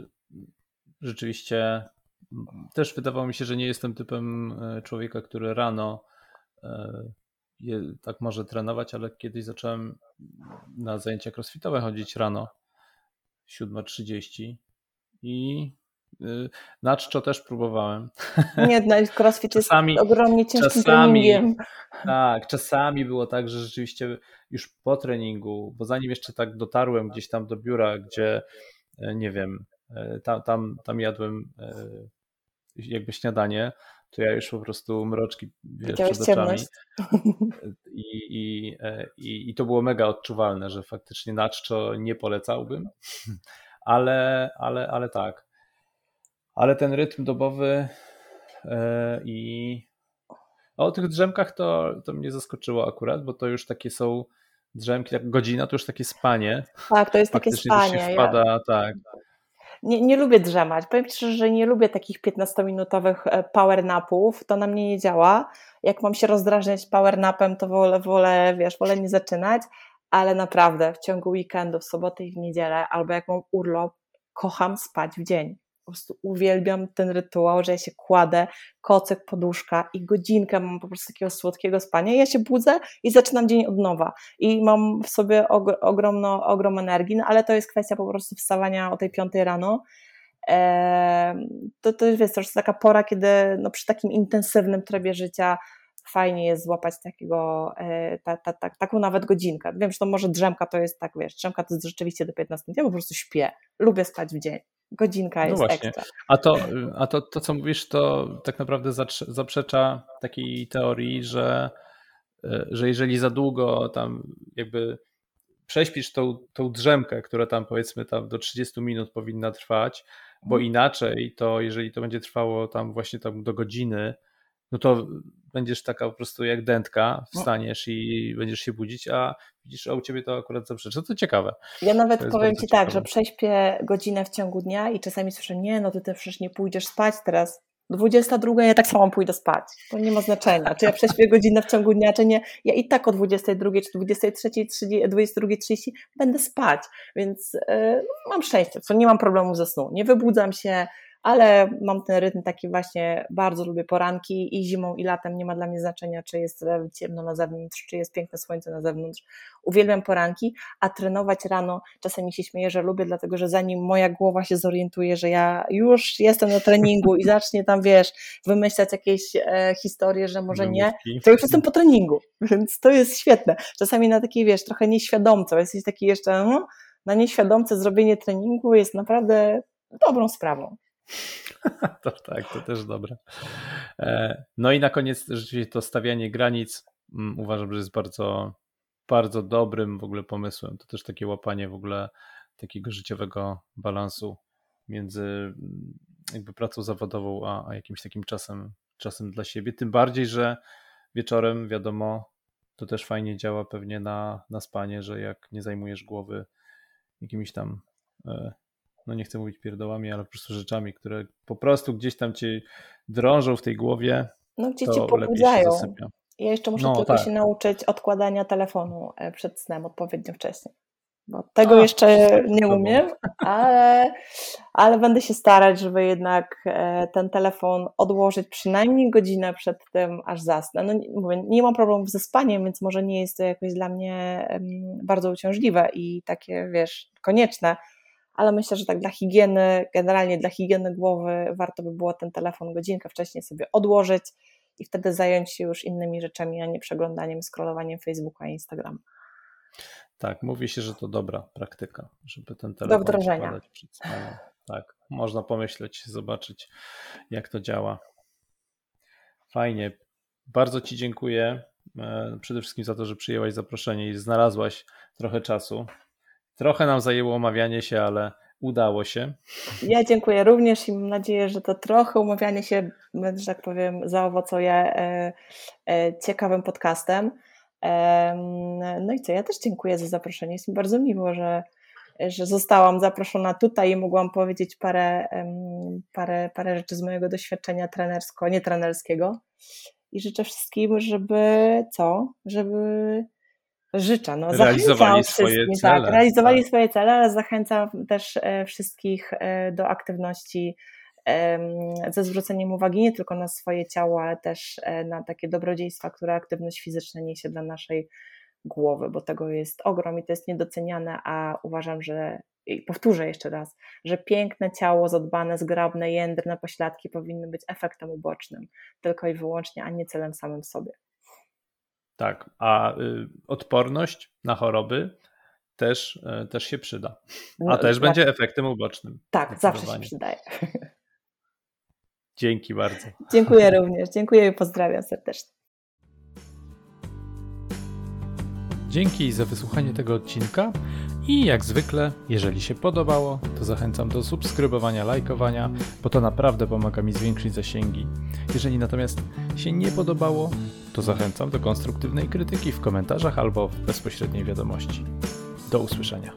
rzeczywiście też wydawało mi się, że nie jestem typem e, człowieka, który rano tak może trenować, ale kiedyś zacząłem na zajęcia crossfitowe chodzić rano 7.30 i y, na czczo też próbowałem. (laughs) Nie, no, crossfit czasami, jest ogromnie ciężkim czasami, treningiem. Tak, czasami było tak, że rzeczywiście już po treningu, bo zanim jeszcze tak dotarłem gdzieś tam do biura, gdzie e, nie wiem, e, tam, tam, tam jadłem e, jakby śniadanie, to ja już po prostu mroczki wiesz, przed oczami. I, i, i, I to było mega odczuwalne, że faktycznie na czczo nie polecałbym ale, ale, ale tak. Ale ten rytm dobowy e, i o tych drzemkach to, to mnie zaskoczyło akurat, bo to już takie są drzemki, jak godzina to już takie spanie. Tak, to jest takie spanie. Wpada, ja... tak. Nie, nie lubię drzemać. Powiem szczerze, że nie lubię takich 15-minutowych e, power napów. To na mnie nie działa. Jak mam się rozdrażniać power napem, to wolę, wolę, wiesz, wolę nie zaczynać ale naprawdę w ciągu weekendu, w sobotę i w niedzielę, albo jak mam urlop, kocham spać w dzień. Po prostu uwielbiam ten rytuał, że ja się kładę, kocek, poduszka i godzinkę mam po prostu takiego słodkiego spania. Ja się budzę i zaczynam dzień od nowa. I mam w sobie ogromno, ogrom energii, no ale to jest kwestia po prostu wstawania o tej piątej rano. To, to jest, to jest taka pora, kiedy no, przy takim intensywnym trybie życia fajnie jest złapać takiego, e, ta, ta, ta, taką nawet godzinkę. Wiem, że to może drzemka to jest tak, wiesz, drzemka to jest rzeczywiście do 15 minut, ja po prostu śpię, lubię spać w dzień. Godzinka no jest właśnie. ekstra. A, to, a to, to, co mówisz, to tak naprawdę zaprzecza takiej teorii, że, e, że jeżeli za długo tam jakby prześpisz tą, tą drzemkę, która tam powiedzmy tam do 30 minut powinna trwać, bo mhm. inaczej to jeżeli to będzie trwało tam właśnie tam do godziny, no to będziesz taka po prostu jak dętka, no. wstaniesz i będziesz się budzić, a widzisz, a u ciebie to akurat zaprzecza. To ciekawe. Ja nawet powiem ci ciekawe. tak, że prześpię godzinę w ciągu dnia i czasami słyszę, nie, no ty też przecież nie pójdziesz spać teraz. 22 ja tak samo pójdę spać. To nie ma znaczenia, czy ja prześpię (laughs) godzinę w ciągu dnia, czy nie. Ja i tak o 22 czy 23, 22.30 będę spać, więc yy, mam szczęście, co nie mam problemu ze snu. Nie wybudzam się, ale mam ten rytm taki właśnie, bardzo lubię poranki i zimą i latem nie ma dla mnie znaczenia, czy jest ciemno na zewnątrz, czy jest piękne słońce na zewnątrz. Uwielbiam poranki, a trenować rano czasami się śmieję, że lubię, dlatego że zanim moja głowa się zorientuje, że ja już jestem na treningu i zacznie tam, wiesz, wymyślać jakieś e, historie, że może nie, to już jestem po treningu, (laughs) więc to jest świetne. Czasami na takiej, wiesz, trochę nieświadomco, jesteś taki jeszcze, no, na nieświadomce zrobienie treningu jest naprawdę dobrą sprawą. (laughs) To tak, to też dobre. E, no i na koniec rzeczywiście to stawianie granic mm, uważam, że jest bardzo, bardzo dobrym w ogóle pomysłem. To też takie łapanie w ogóle takiego życiowego balansu między mm, jakby pracą zawodową, a, a jakimś takim czasem, czasem dla siebie. Tym bardziej, że wieczorem wiadomo, to też fajnie działa pewnie na, na spanie, że jak nie zajmujesz głowy jakimiś tam e, no nie chcę mówić pierdołami, ale po prostu rzeczami, które po prostu gdzieś tam cię drążą w tej głowie. No gdzie cię pobudzają. Ja jeszcze muszę no, tylko tak. się nauczyć odkładania telefonu e, przed snem odpowiednio wcześniej. Bo tego A, jeszcze nie umiem, ale, ale będę się starać, żeby jednak e, ten telefon odłożyć przynajmniej godzinę przed tym, aż zasnę. No, mówię, nie mam problemów ze spaniem, więc może nie jest to jakoś dla mnie bardzo uciążliwe i takie, wiesz, konieczne, ale myślę, że tak dla higieny, generalnie dla higieny głowy warto by było ten telefon godzinkę wcześniej sobie odłożyć i wtedy zająć się już innymi rzeczami, a nie przeglądaniem, scrollowaniem Facebooka i Instagrama. Tak, mówi się, że to dobra praktyka, żeby ten telefon Do wdrożenia. przed snem. Tak, można pomyśleć, zobaczyć, jak to działa. Fajnie. Bardzo Ci dziękuję. E, przede wszystkim za to, że przyjęłaś zaproszenie i znalazłaś trochę czasu Trochę nam zajęło omawianie się, ale udało się. Ja dziękuję również i mam nadzieję, że to trochę umawianie się, że tak powiem, zaowocuje e, e, ciekawym podcastem. No i co, ja też dziękuję za zaproszenie. Jest mi bardzo miło, że, że zostałam zaproszona tutaj i mogłam powiedzieć parę, parę, parę rzeczy z mojego doświadczenia trenersko, nie trenerskiego. I życzę wszystkim, żeby co? Żeby życzę. No, realizowali swoje cele. Tak, realizowali tak. swoje cele, ale zachęcam też e, wszystkich e, do aktywności ze zwróceniem uwagi nie tylko na swoje ciało, ale też e, na takie dobrodziejstwa, które aktywność fizyczna niesie dla naszej głowy, bo tego jest ogrom i to jest niedoceniane, a uważam, że i powtórzę jeszcze raz, że piękne ciało, zadbane, zgrabne, jędrne pośladki powinny być efektem ubocznym, tylko i wyłącznie, a nie celem samym sobie. Tak, a y, odporność na choroby też, y, też się przyda. A no, też tak. będzie efektem ubocznym. Tak, zawsze się przydaje. (laughs) Dzięki bardzo. Dziękuję również. Dziękuję i pozdrawiam serdecznie. Dzięki za wysłuchanie tego odcinka i jak zwykle, jeżeli się podobało, to zachęcam do subskrybowania, lajkowania, bo to naprawdę pomaga mi zwiększyć zasięgi. Jeżeli natomiast się nie podobało, to zachęcam do konstruktywnej krytyki w komentarzach albo w bezpośredniej wiadomości. Do usłyszenia.